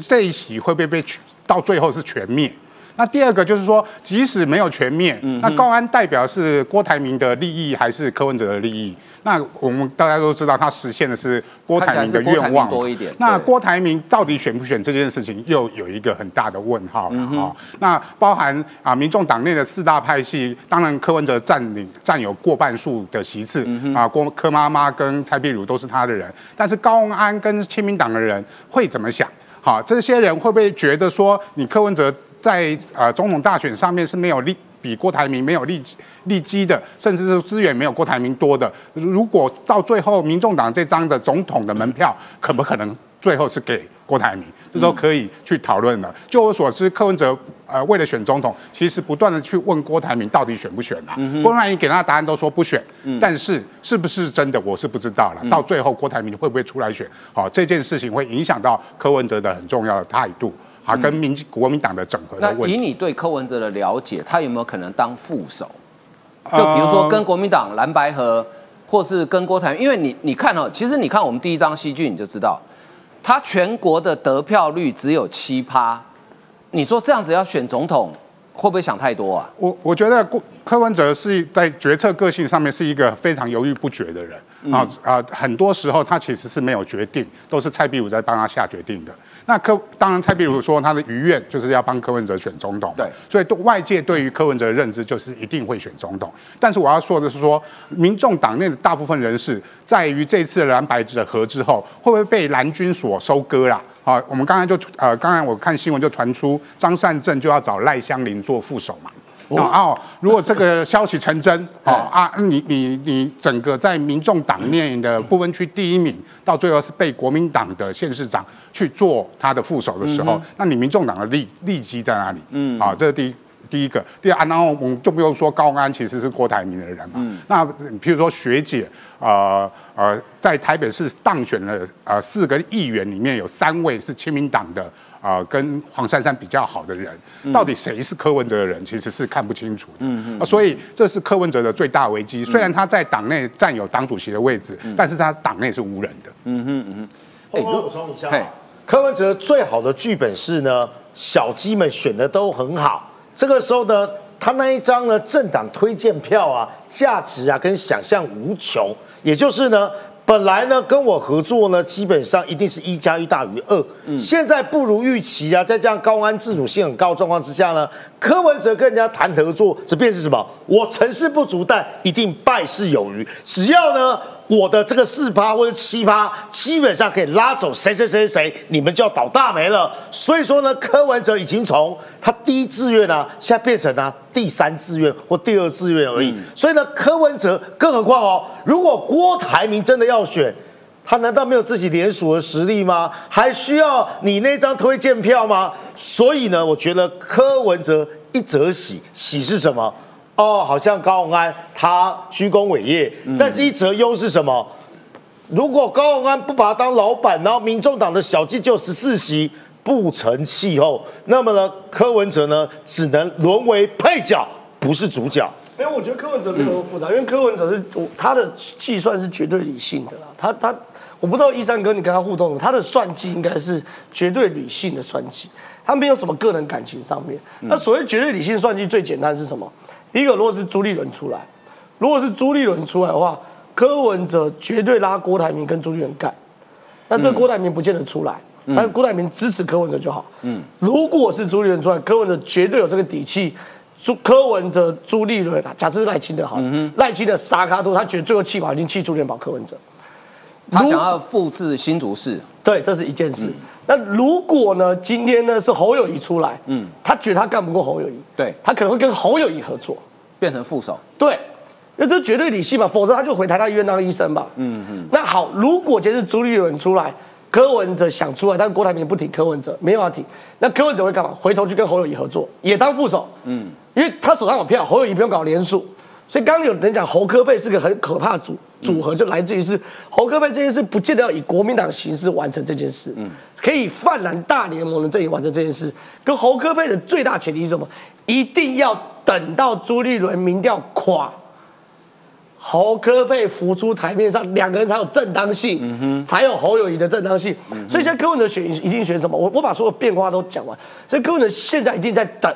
这一席会不会被取到最后是全灭？那第二个就是说，即使没有全面，那高安代表是郭台铭的利益还是柯文哲的利益？那我们大家都知道，他实现的是郭台铭的愿望。多一点那郭台铭到底选不选这件事情，又有一个很大的问号嗯了哈、那包含啊，民众党内的四大派系，当然柯文哲占领占有过半数的席次、嗯啊，郭柯妈妈跟蔡壁如都是他的人，但是高安跟亲民党的人会怎么想？好，这些人会不会觉得说，你柯文哲在呃总统大选上面是没有利比郭台铭没有利利基的，甚至是资源没有郭台铭多的？如果到最后民众党这张的总统的门票，可不可能最后是给郭台铭？这都可以去讨论的。就我所知，柯文哲呃为了选总统，其实不断的去问郭台铭到底选不选啊？郭台铭给他的答案都说不选，但是是不是真的我是不知道了。到最后郭台铭会不会出来选？好、这件事情会影响到柯文哲的很重要的态度啊，跟民国民党的整合的那问题。以你对柯文哲的了解，他有没有可能当副手？就比如说跟国民党蓝白河，或是跟郭台铭，因为你你看哦，其实你看我们第一张戏剧你就知道，他全国的得票率只有七趴，你说这样子要选总统，会不会想太多啊？我我觉得郭柯文哲是在决策个性上面是一个非常犹豫不决的人啊啊、很多时候他其实是没有决定，都是蔡壁如在帮他下决定的。那柯当然蔡壁如说他的余愿就是要帮柯文哲选总统，对所以对外界对于柯文哲的认知就是一定会选总统。但是我要说的是说，民众党内的大部分人士在于这次的蓝白的合之后，会不会被蓝军所收割啦？好，我们刚才就呃，刚才我看新闻就传出张善政就要找赖香林做副手嘛。哦哦，如果这个消息成真，(laughs) 哦啊，你你你整个在民众党内的不分区第一名，到最后是被国民党的县市长去做他的副手的时候，那你民众党的利利基在哪里？嗯，啊，这是第一。第一个，第二，啊然后我们就不用说高安其实是郭台铭的人嘛。嗯那譬如说学姐，呃呃，在台北市当选了呃四个议员里面有三位是亲民党的，呃，跟黄珊珊比较好的人，到底谁是柯文哲的人，其实是看不清楚的。嗯嗯。所以这是柯文哲的最大危机。虽然他在党内占有党主席的位置，但是他党内是无人的。我我补充一下啊，柯文哲最好的剧本是呢，小鸡们选的都很好，这个时候呢，他那一张呢政党推荐票啊，价值啊跟想象无穷，也就是呢。本来呢，跟我合作呢，基本上一定是一加一大于二。现在不如预期啊，在这样高安自主性很高的状况之下呢，柯文哲跟人家谈合作，这便是什么？我成事不足，但一定败事有余。只要呢，我的这个四趴或者七趴，基本上可以拉走谁谁谁谁，你们就要倒大霉了。所以说呢，柯文哲已经从他第一志愿啊，现在变成啊第三志愿或第二志愿而已。所以呢，柯文哲更何况哦，如果郭台铭真的要选。他难道没有自己联署的实力吗？还需要你那张推荐票吗？所以呢，我觉得柯文哲一则喜，喜是什么？哦，好像高鸿安他居功伟业，但是一则忧是什么？如果高鸿安不把他当老板，然后民众党的小鸡就十四席不成气候，那么呢，柯文哲呢只能沦为配角，不是主角。没有，我觉得柯文哲没有那么复杂，因为柯文哲是我他的计算是绝对理性的啦。他他，我不知道一山哥你跟他互动，他的算计应该是绝对理性的算计，他没有什么个人感情上面。那所谓绝对理性算计，最简单是什么？第一个，如果是朱立伦出来，如果是朱立伦出来的话，柯文哲绝对拉郭台铭跟朱立伦干。那这个郭台铭不见得出来，但是郭台铭支持柯文哲就好。嗯，如果是朱立伦出来，柯文哲绝对有这个底气。朱柯文哲、朱立伦，假设是赖清德好了，赖清德沙卡都，他觉得最后气保已经气朱立伦保柯文哲。他想要复制新竹市，对，这是一件事。那如果呢？今天呢是侯友谊出来，嗯，他觉得他干不过侯友谊，对他可能会跟侯友谊合作，变成副手。对，因为这绝对理性嘛，否则他就回台大医院当医生嘛。嗯嗯。那好，如果今天是朱立伦出来，柯文哲想出来，但郭台铭不挺柯文哲，没有要挺，那柯文哲会干嘛？回头去跟侯友谊合作，也当副手。嗯，因为他手上有票，侯友谊不用搞连署。所以刚刚有人讲侯科佩是个很可怕的组组合，就来自于是侯科佩这件事不见得要以国民党的形式完成这件事，嗯，可以泛蓝大联盟的阵营完成这件事。跟侯科佩的最大前提是什么？一定要等到朱立伦民调垮，侯科被浮出台面上，两个人才有正当性，才有侯友谊的正当性。所以现在柯文哲选一定选什么？我我把所有变化都讲完，所以柯文哲现在一定在等。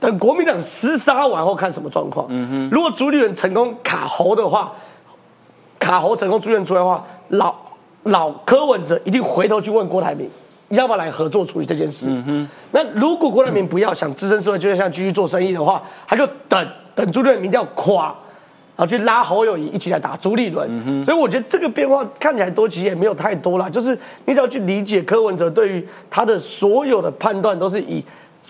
等国民党厮杀完后看什么状况。嗯哼，如果朱立伦成功卡喉的话，卡喉成功出现出来的话，老老柯文哲一定回头去问郭台铭，要不要来合作处理这件事。嗯哼，那如果郭台铭不要想置身社会，就像继续做生意的话，他就等等朱立伦民调垮，然后去拉侯友谊一起来打朱立伦。嗯哼，所以我觉得这个变化看起来多，其实也没有太多啦，就是你只要去理解柯文哲对于他的所有的判断都是以。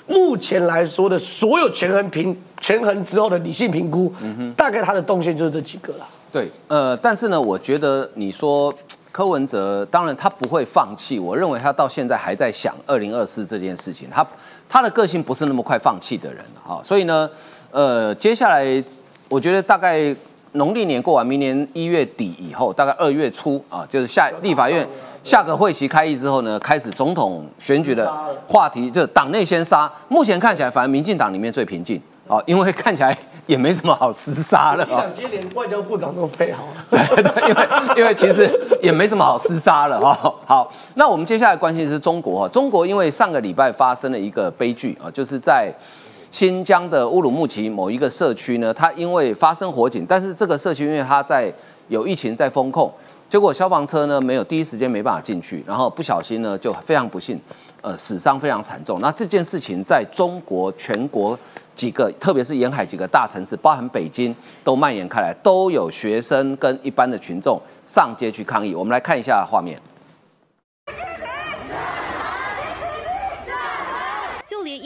目前来说的所有权衡评权衡之后的理性评估，大概他的动线就是这几个啦。对，呃，但是呢，我觉得你说柯文哲，当然他不会放弃。我认为他到现在还在想二零二四这件事情，他他的个性不是那么快放弃的人啊。所以呢，呃，接下来我觉得大概农历年过完，明年一月底以后，大概二月初啊，就是下立法院。下个会期开议之后呢，开始总统选举的话题，就党内先杀。目前看起来，反而民进党里面最平静啊，因为看起来也没什么好厮杀了。哦。这两天连外交部长都配好了，(laughs) 对，因为因为其实也没什么好厮杀了哈。好，那我们接下来关心的是中国哈，中国因为上个礼拜发生了一个悲剧啊，就是在新疆的乌鲁木齐某一个社区呢，它因为发生火警，但是这个社区因为它在有疫情在封控。结果消防车呢没有第一时间没办法进去，然后不小心呢就非常不幸，呃死伤非常惨重。那这件事情在中国全国几个，特别是沿海几个大城市，包含北京，都蔓延开来，都有学生跟一般的群众上街去抗议。我们来看一下画面。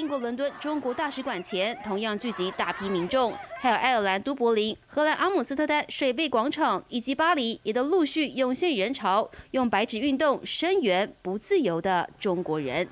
英国伦敦中国大使馆前同样聚集大批民众，还有爱尔兰都柏林、荷兰阿姆斯特丹水贝广场以及巴黎，也都陆续涌现人潮，用白纸运动声援不自由的中国人。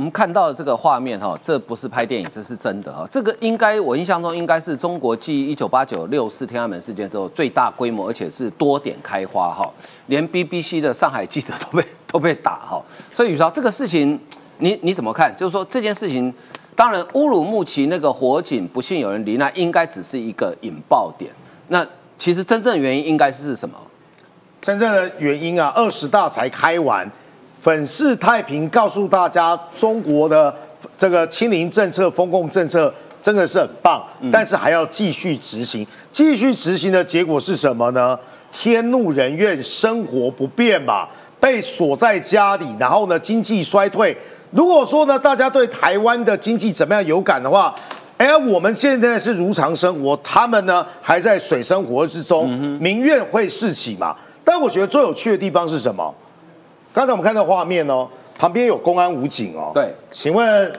我们看到的这个画面哈，这不是拍电影，这是真的哈。这个应该我印象中应该是中国继一九八九六四天安门事件之后最大规模，而且是多点开花哈，连 BBC 的上海记者都被 (laughs) 都被打哈。所以宇超，这个事情你你怎么看？就是说这件事情，当然乌鲁木齐那个火警不幸有人罹难，应该只是一个引爆点。那其实真正原因应该是什么？真正的原因啊，二十大才开完。粉饰太平，告诉大家中国的这个清零政策、封控政策真的是很棒，但是还要继续执行。继续执行的结果是什么呢？天怒人怨，生活不便嘛。被锁在家里，然后呢经济衰退。如果说呢大家对台湾的经济怎么样有感的话，哎，我们现在是如常生活，他们呢还在水深火热之中，民怨会四起嘛。但我觉得最有趣的地方是什么？刚才我们看到画面哦，旁边有公安武警哦。对，请问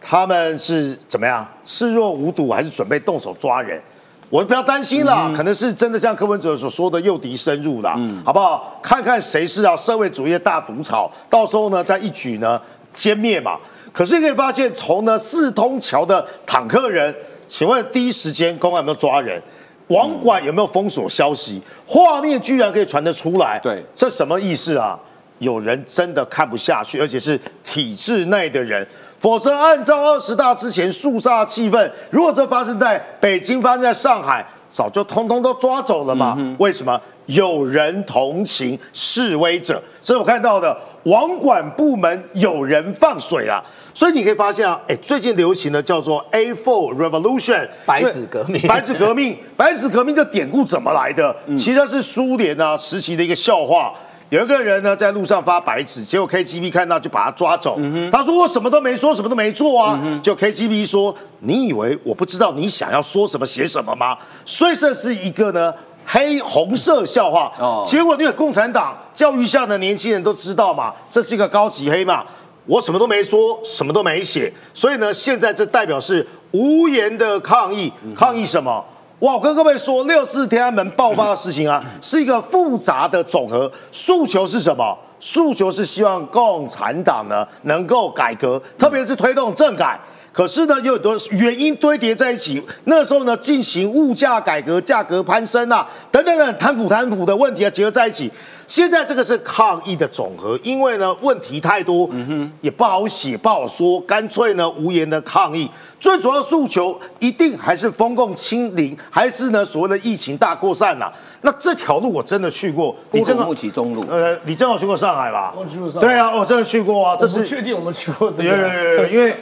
他们是怎么样？视若无睹，还是准备动手抓人？我不要担心啦，可能是真的像柯文哲所说的诱敌深入啦，好不好？看看谁是啊社会主义的大毒草，到时候呢再一举呢歼灭嘛。可是可以发现，从呢四通桥的坦克人，请问第一时间公安有没有抓人？网管有没有封锁消息？画面居然可以传得出来，对，这什么意思啊？有人真的看不下去，而且是体制内的人，否则按照二十大之前肃杀气氛，如果这发生在北京，发生在上海，早就通通都抓走了嘛？为什么？有人同情示威者，所以我看到的网管部门有人放水啊，所以你可以发现啊，哎，最近流行的叫做 A4 Revolution 白纸革命，白纸革命，白纸革命的典故怎么来的？其实是苏联啊时期的一个笑话。有一个人呢，在路上发白纸，结果 KGB 看到就把他抓走。他说：“我什么都没说，什么都没做啊。”就 KGB 说：“你以为我不知道你想要说什么、写什么吗？”所以这是一个呢黑红色笑话。哦，结果那个共产党教育下的年轻人都知道嘛，这是一个高级黑嘛。我什么都没说，什么都没写，所以呢，现在这代表是无言的抗议。抗议什么？哇！我跟各位说，六四天安门爆发的事情啊，(laughs) 是一个复杂的总和。诉求是什么？诉求是希望共产党呢能够改革，特别是推动政改。可是呢，有很多原因堆叠在一起。那时候呢，进行物价改革，价格攀升啊，等等等，贪腐贪腐的问题啊，结合在一起。现在这个是抗议的总和，因为呢问题太多，嗯哼，也不好写不好说，干脆呢无言的抗议。最主要诉求一定还是封控清零，还是呢所谓的疫情大扩散呐？那这条路我真的去过，乌鲁木齐中路。呃，你正好去过上海吧？我去过上海。对啊，我真的去过啊。这是确定我们去过这个。有有有有，因为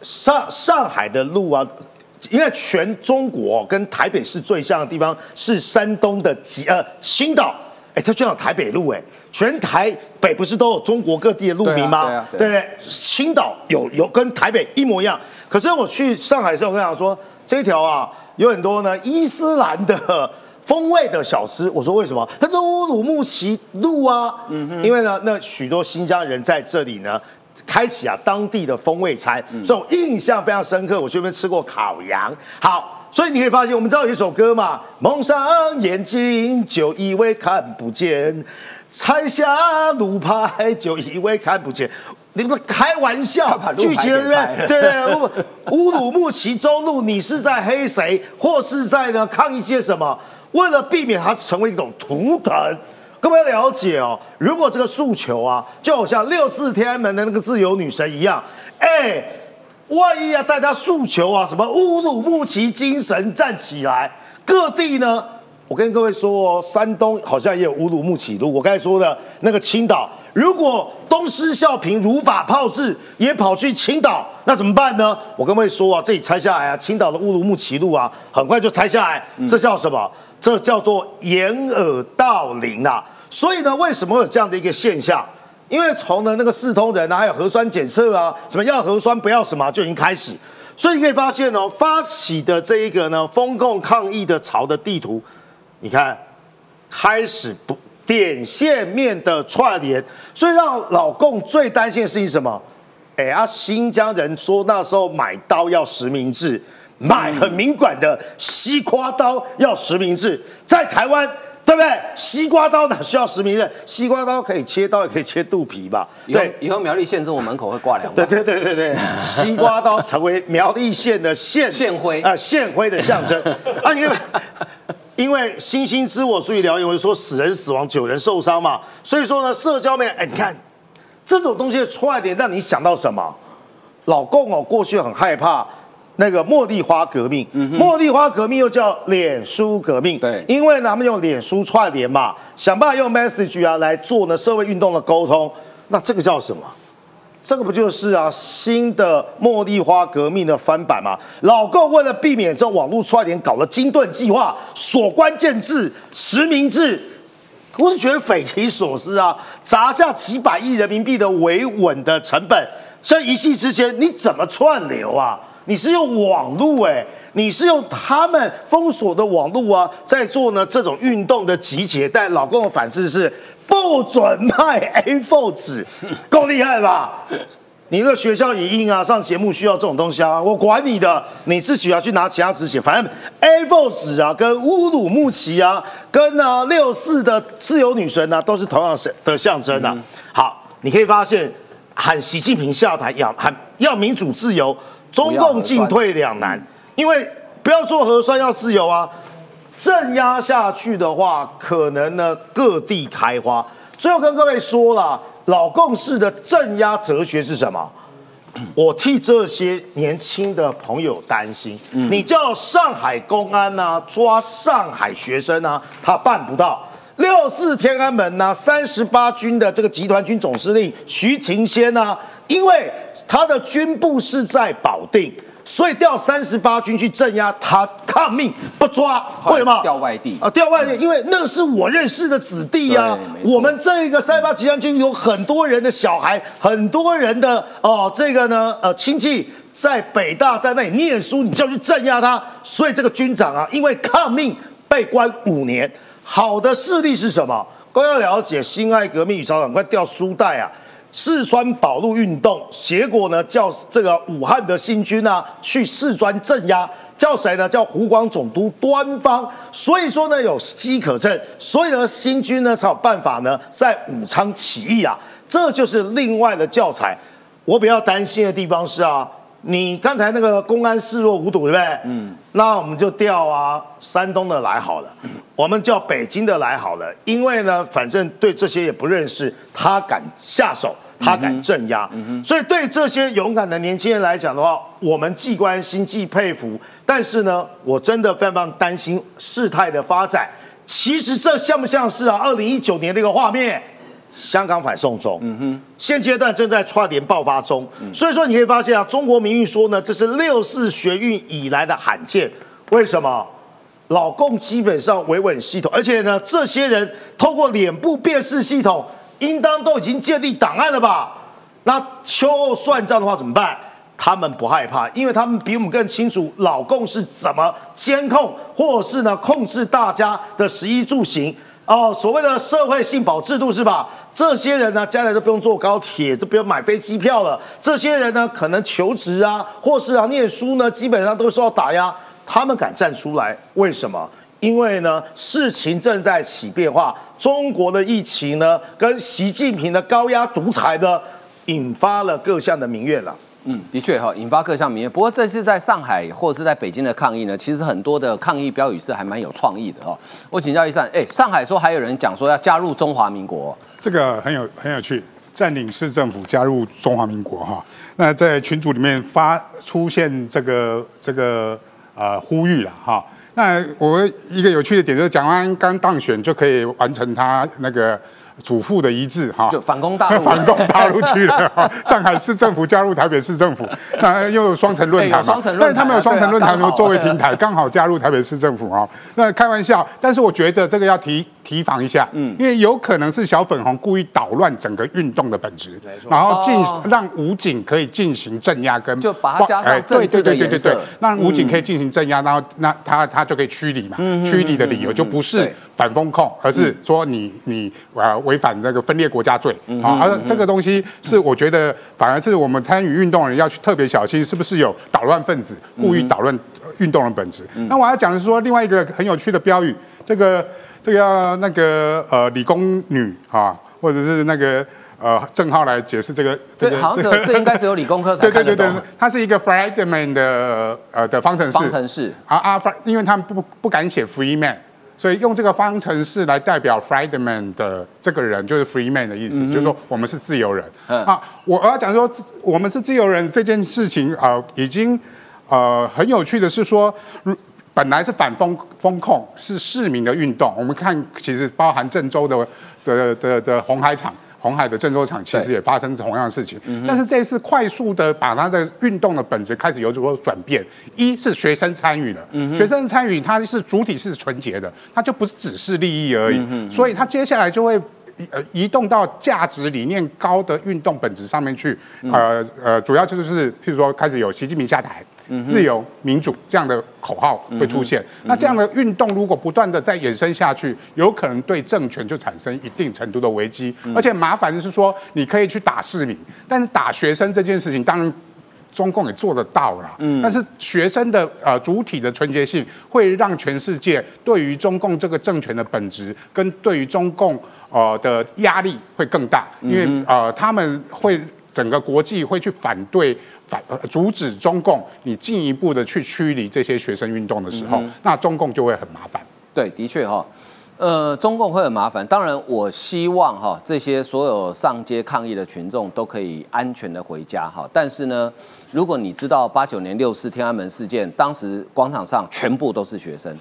上上海的路啊，因为全中国跟台北市最像的地方是山东的吉呃青岛。哎，它就像台北路哎，全台北不是都有中国各地的路名吗？对不对？青岛有有跟台北一模一样。可是我去上海的时候，我跟他说，这条啊有很多呢伊斯兰的风味的小吃。我说为什么？他说乌鲁木齐路啊，嗯因为呢那许多新疆人在这里呢开启啊当地的风味餐，所以我印象非常深刻。我去那边吃过烤羊，好。所以你可以发现，我们知道有一首歌嘛，“蒙上眼睛就以为看不见，拆下路牌就以为看不见。”你们开玩笑，剧情对不对？对对，乌 (laughs) 鲁木齐中路，你是在黑谁，或是在呢抗议些什么？为了避免它成为一种图腾，各位了解哦。如果这个诉求啊，就好像六四天安门的那个自由女神一样，哎。万一啊，大家诉求啊，什么乌鲁木齐精神站起来，各地呢？我跟各位说哦，山东好像也有乌鲁木齐路。我刚才说的那个青岛，如果东施效颦、如法炮制，也跑去青岛，那怎么办呢？我跟各位说啊，这里拆下来啊，青岛的乌鲁木齐路啊，很快就拆下来。这叫什么？这叫做掩耳盗铃啊！所以呢，为什么有这样的一个现象？因为从呢那个四通人啊，还有核酸检测啊，什么要核酸不要什么，就已经开始。所以你可以发现哦，发起的这一个呢，封控抗议的潮的地图，你看开始不点线面的串联，所以让老共最担心的事情什么？哎啊，新疆人说那时候买刀要实名制，买很敏感的西瓜刀要实名制，在台湾。对不对？西瓜刀哪需要实名认？西瓜刀可以切刀，也可以切肚皮吧？对，以后苗栗县政府门口会挂两。对对对对对，(laughs) 西瓜刀成为苗栗县的县县徽啊，县徽的象征啊！你看，因为星星知我所以了解，我就说死人死亡，九人受伤嘛。所以说呢，社交面，哎，你看这种东西出来点，让你想到什么？老共哦，过去很害怕。那个茉莉花革命，茉莉花革命又叫脸书革命，对，因为呢，他们用脸书串联嘛，想办法用 message 啊来做呢社会运动的沟通，那这个叫什么？这个不就是啊新的茉莉花革命的翻版吗？老共为了避免这网络串联，搞了金盾计划，锁关键字、实名制，我是觉得匪夷所思啊！砸下几百亿人民币的维稳的成本，像一夕之间你怎么串流啊？你是用网络哎，你是用他们封锁的网络啊，在做呢这种运动的集结。但老共的反思是不准卖 A4 纸，(laughs) 够厉害吧？你那个学校影印啊，上节目需要这种东西啊，我管你的，你自己要去拿其他纸写，反正 A4 纸啊，跟乌鲁木齐啊，跟啊六四的自由女神啊，都是同样的象征的。好，你可以发现喊习近平下台，要喊要民主自由，中共进退两难，因为不要做核酸要自由啊，镇压下去的话，可能呢各地开花。最后跟各位说了。老共式的镇压哲学是什么？我替这些年轻的朋友担心。你叫上海公安呐抓上海学生呐，他办不到。六四天安门呐，三十八军的这个集团军总司令徐勤先呐，因为他的军部是在保定。所以调三十八军去镇压他抗命不抓，为什么？调外地啊，调外地，因为那是我认识的子弟呀。我们这个三八集团军有很多人的小孩，很多人的哦，这个呢，呃，亲戚在北大在那里念书，你就要去镇压他。所以这个军长啊，因为抗命被关五年。好的事例是什么？都要了解辛亥革命与朝鲜，快调书袋啊。四川保路运动，结果呢叫这个武汉的新军呢去四川镇压，叫谁呢？叫湖广总督端方。所以说呢有机可乘，所以呢新军呢才有办法呢在武昌起义啊，这就是另外的教材。我比较担心的地方是啊。你刚才那个公安视若无睹，对不对？嗯，那我们就调啊，山东的来好了，(laughs) 我们叫北京的来好了，因为呢，反正对这些也不认识，他敢下手，他敢镇压，所以对这些勇敢的年轻人来讲的话，我们既关心既佩服，但是呢，我真的非常非常担心事态的发展。其实这像不像是啊？二零一九年那个画面？香港反送中，嗯哼，现阶段正在串联爆发中，所以说你可以发现啊，中国民运说呢，这是六四学运以来的罕见。为什么？老共基本上维稳系统，而且呢，这些人透过脸部辨识系统，应当都已经建立档案了吧？那秋后算账的话怎么办？他们不害怕，因为他们比我们更清楚老共是怎么监控，或者是呢控制大家的食衣住行。哦，所谓的社会性保制度是吧？这些人呢，将来都不用坐高铁，都不用买飞机票了。这些人呢，可能求职啊，或是啊念书呢，基本上都受到打压。他们敢站出来，为什么？因为呢，事情正在起变化。中国的疫情呢，跟习近平的高压独裁呢，引发了各项的民怨了。嗯，的确哈，引发各项民怨。不过这次在上海或者是在北京的抗议呢，其实很多的抗议标语是还蛮有创意的哈。我请教一下，哎，上海说还有人讲说要加入中华民国，这个很有很有趣，占领市政府加入中华民国哈。那在群组里面发出现这个这个呃呼吁了哈。那我一个有趣的点就是，蒋万安刚当选就可以完成他那个。祖父的遗志哈，就反攻大陆，反攻大陆去了。上海市政府加入台北市政府，(laughs) 那又有双城论坛嘛？但是他们有双城论坛作为平台，刚好加入台北市政府啊。那开玩笑，但是我觉得这个要提提防一下，嗯，因为有可能是小粉红故意捣乱整个运动的本质，然后进让武警可以进行镇压跟就把它加上政治的颜色，让武警可以进行镇压，然后那他他就可以驱离嘛，驱离的理由就不是。反风控，而是说你你呃违反这个分裂国家罪啊，而这个东西是我觉得反而是我们参与运动的人要去特别小心，是不是有捣乱分子故意捣乱运动的本质？那我要讲的是说另外一个很有趣的标语，这个这个要那个呃理工女啊，或者是那个呃郑浩来解释这个，这好像这这应该只有理工科才 (laughs) 看得懂。它是一个 Friedman 的呃的方程式，方程式啊啊，因为他们不不敢写 Freeman。所以用这个方程式来代表 Friedman 的这个人，就是 Free Man 的意思，就是说我们是自由人。啊，我要讲说我们是自由人这件事情啊，已经呃很有趣的是说，本来是反风风控是市民的运动，我们看其实包含郑州的的的的红海厂。红海的郑州厂其实也发生同样的事情。但是这次快速的把它的运动的本质开始有所转变，一是学生参与了，学生参与它是主体是纯洁的，它就不是只是利益而已，所以它接下来就会。呃，移动到价值理念高的运动本质上面去，呃呃，主要就是譬如说开始有习近平下台、自由民主这样的口号会出现。那这样的运动如果不断的再延伸下去，有可能对政权就产生一定程度的危机。而且麻烦的是说，你可以去打市民，但是打学生这件事情，当然中共也做得到了。嗯，但是学生的呃主体的纯洁性，会让全世界对于中共这个政权的本质跟对于中共。呃的压力会更大，因为呃他们会整个国际会去反对反阻止中共，你进一步的去驱离这些学生运动的时候，那中共就会很麻烦。对，的确哈，呃，中共会很麻烦。当然，我希望哈这些所有上街抗议的群众都可以安全的回家哈。但是呢，如果你知道八九年六四天安门事件，当时广场上全部都是学生。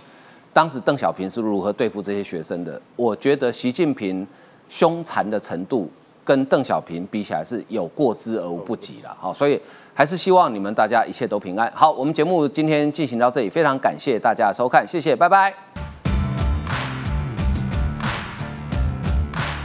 当时邓小平是如何对付这些学生的？我觉得习近平凶残的程度跟邓小平比起来是有过之而无不及了。哈，所以还是希望你们大家一切都平安。好，我们节目今天进行到这里，非常感谢大家的收看，谢谢，拜拜。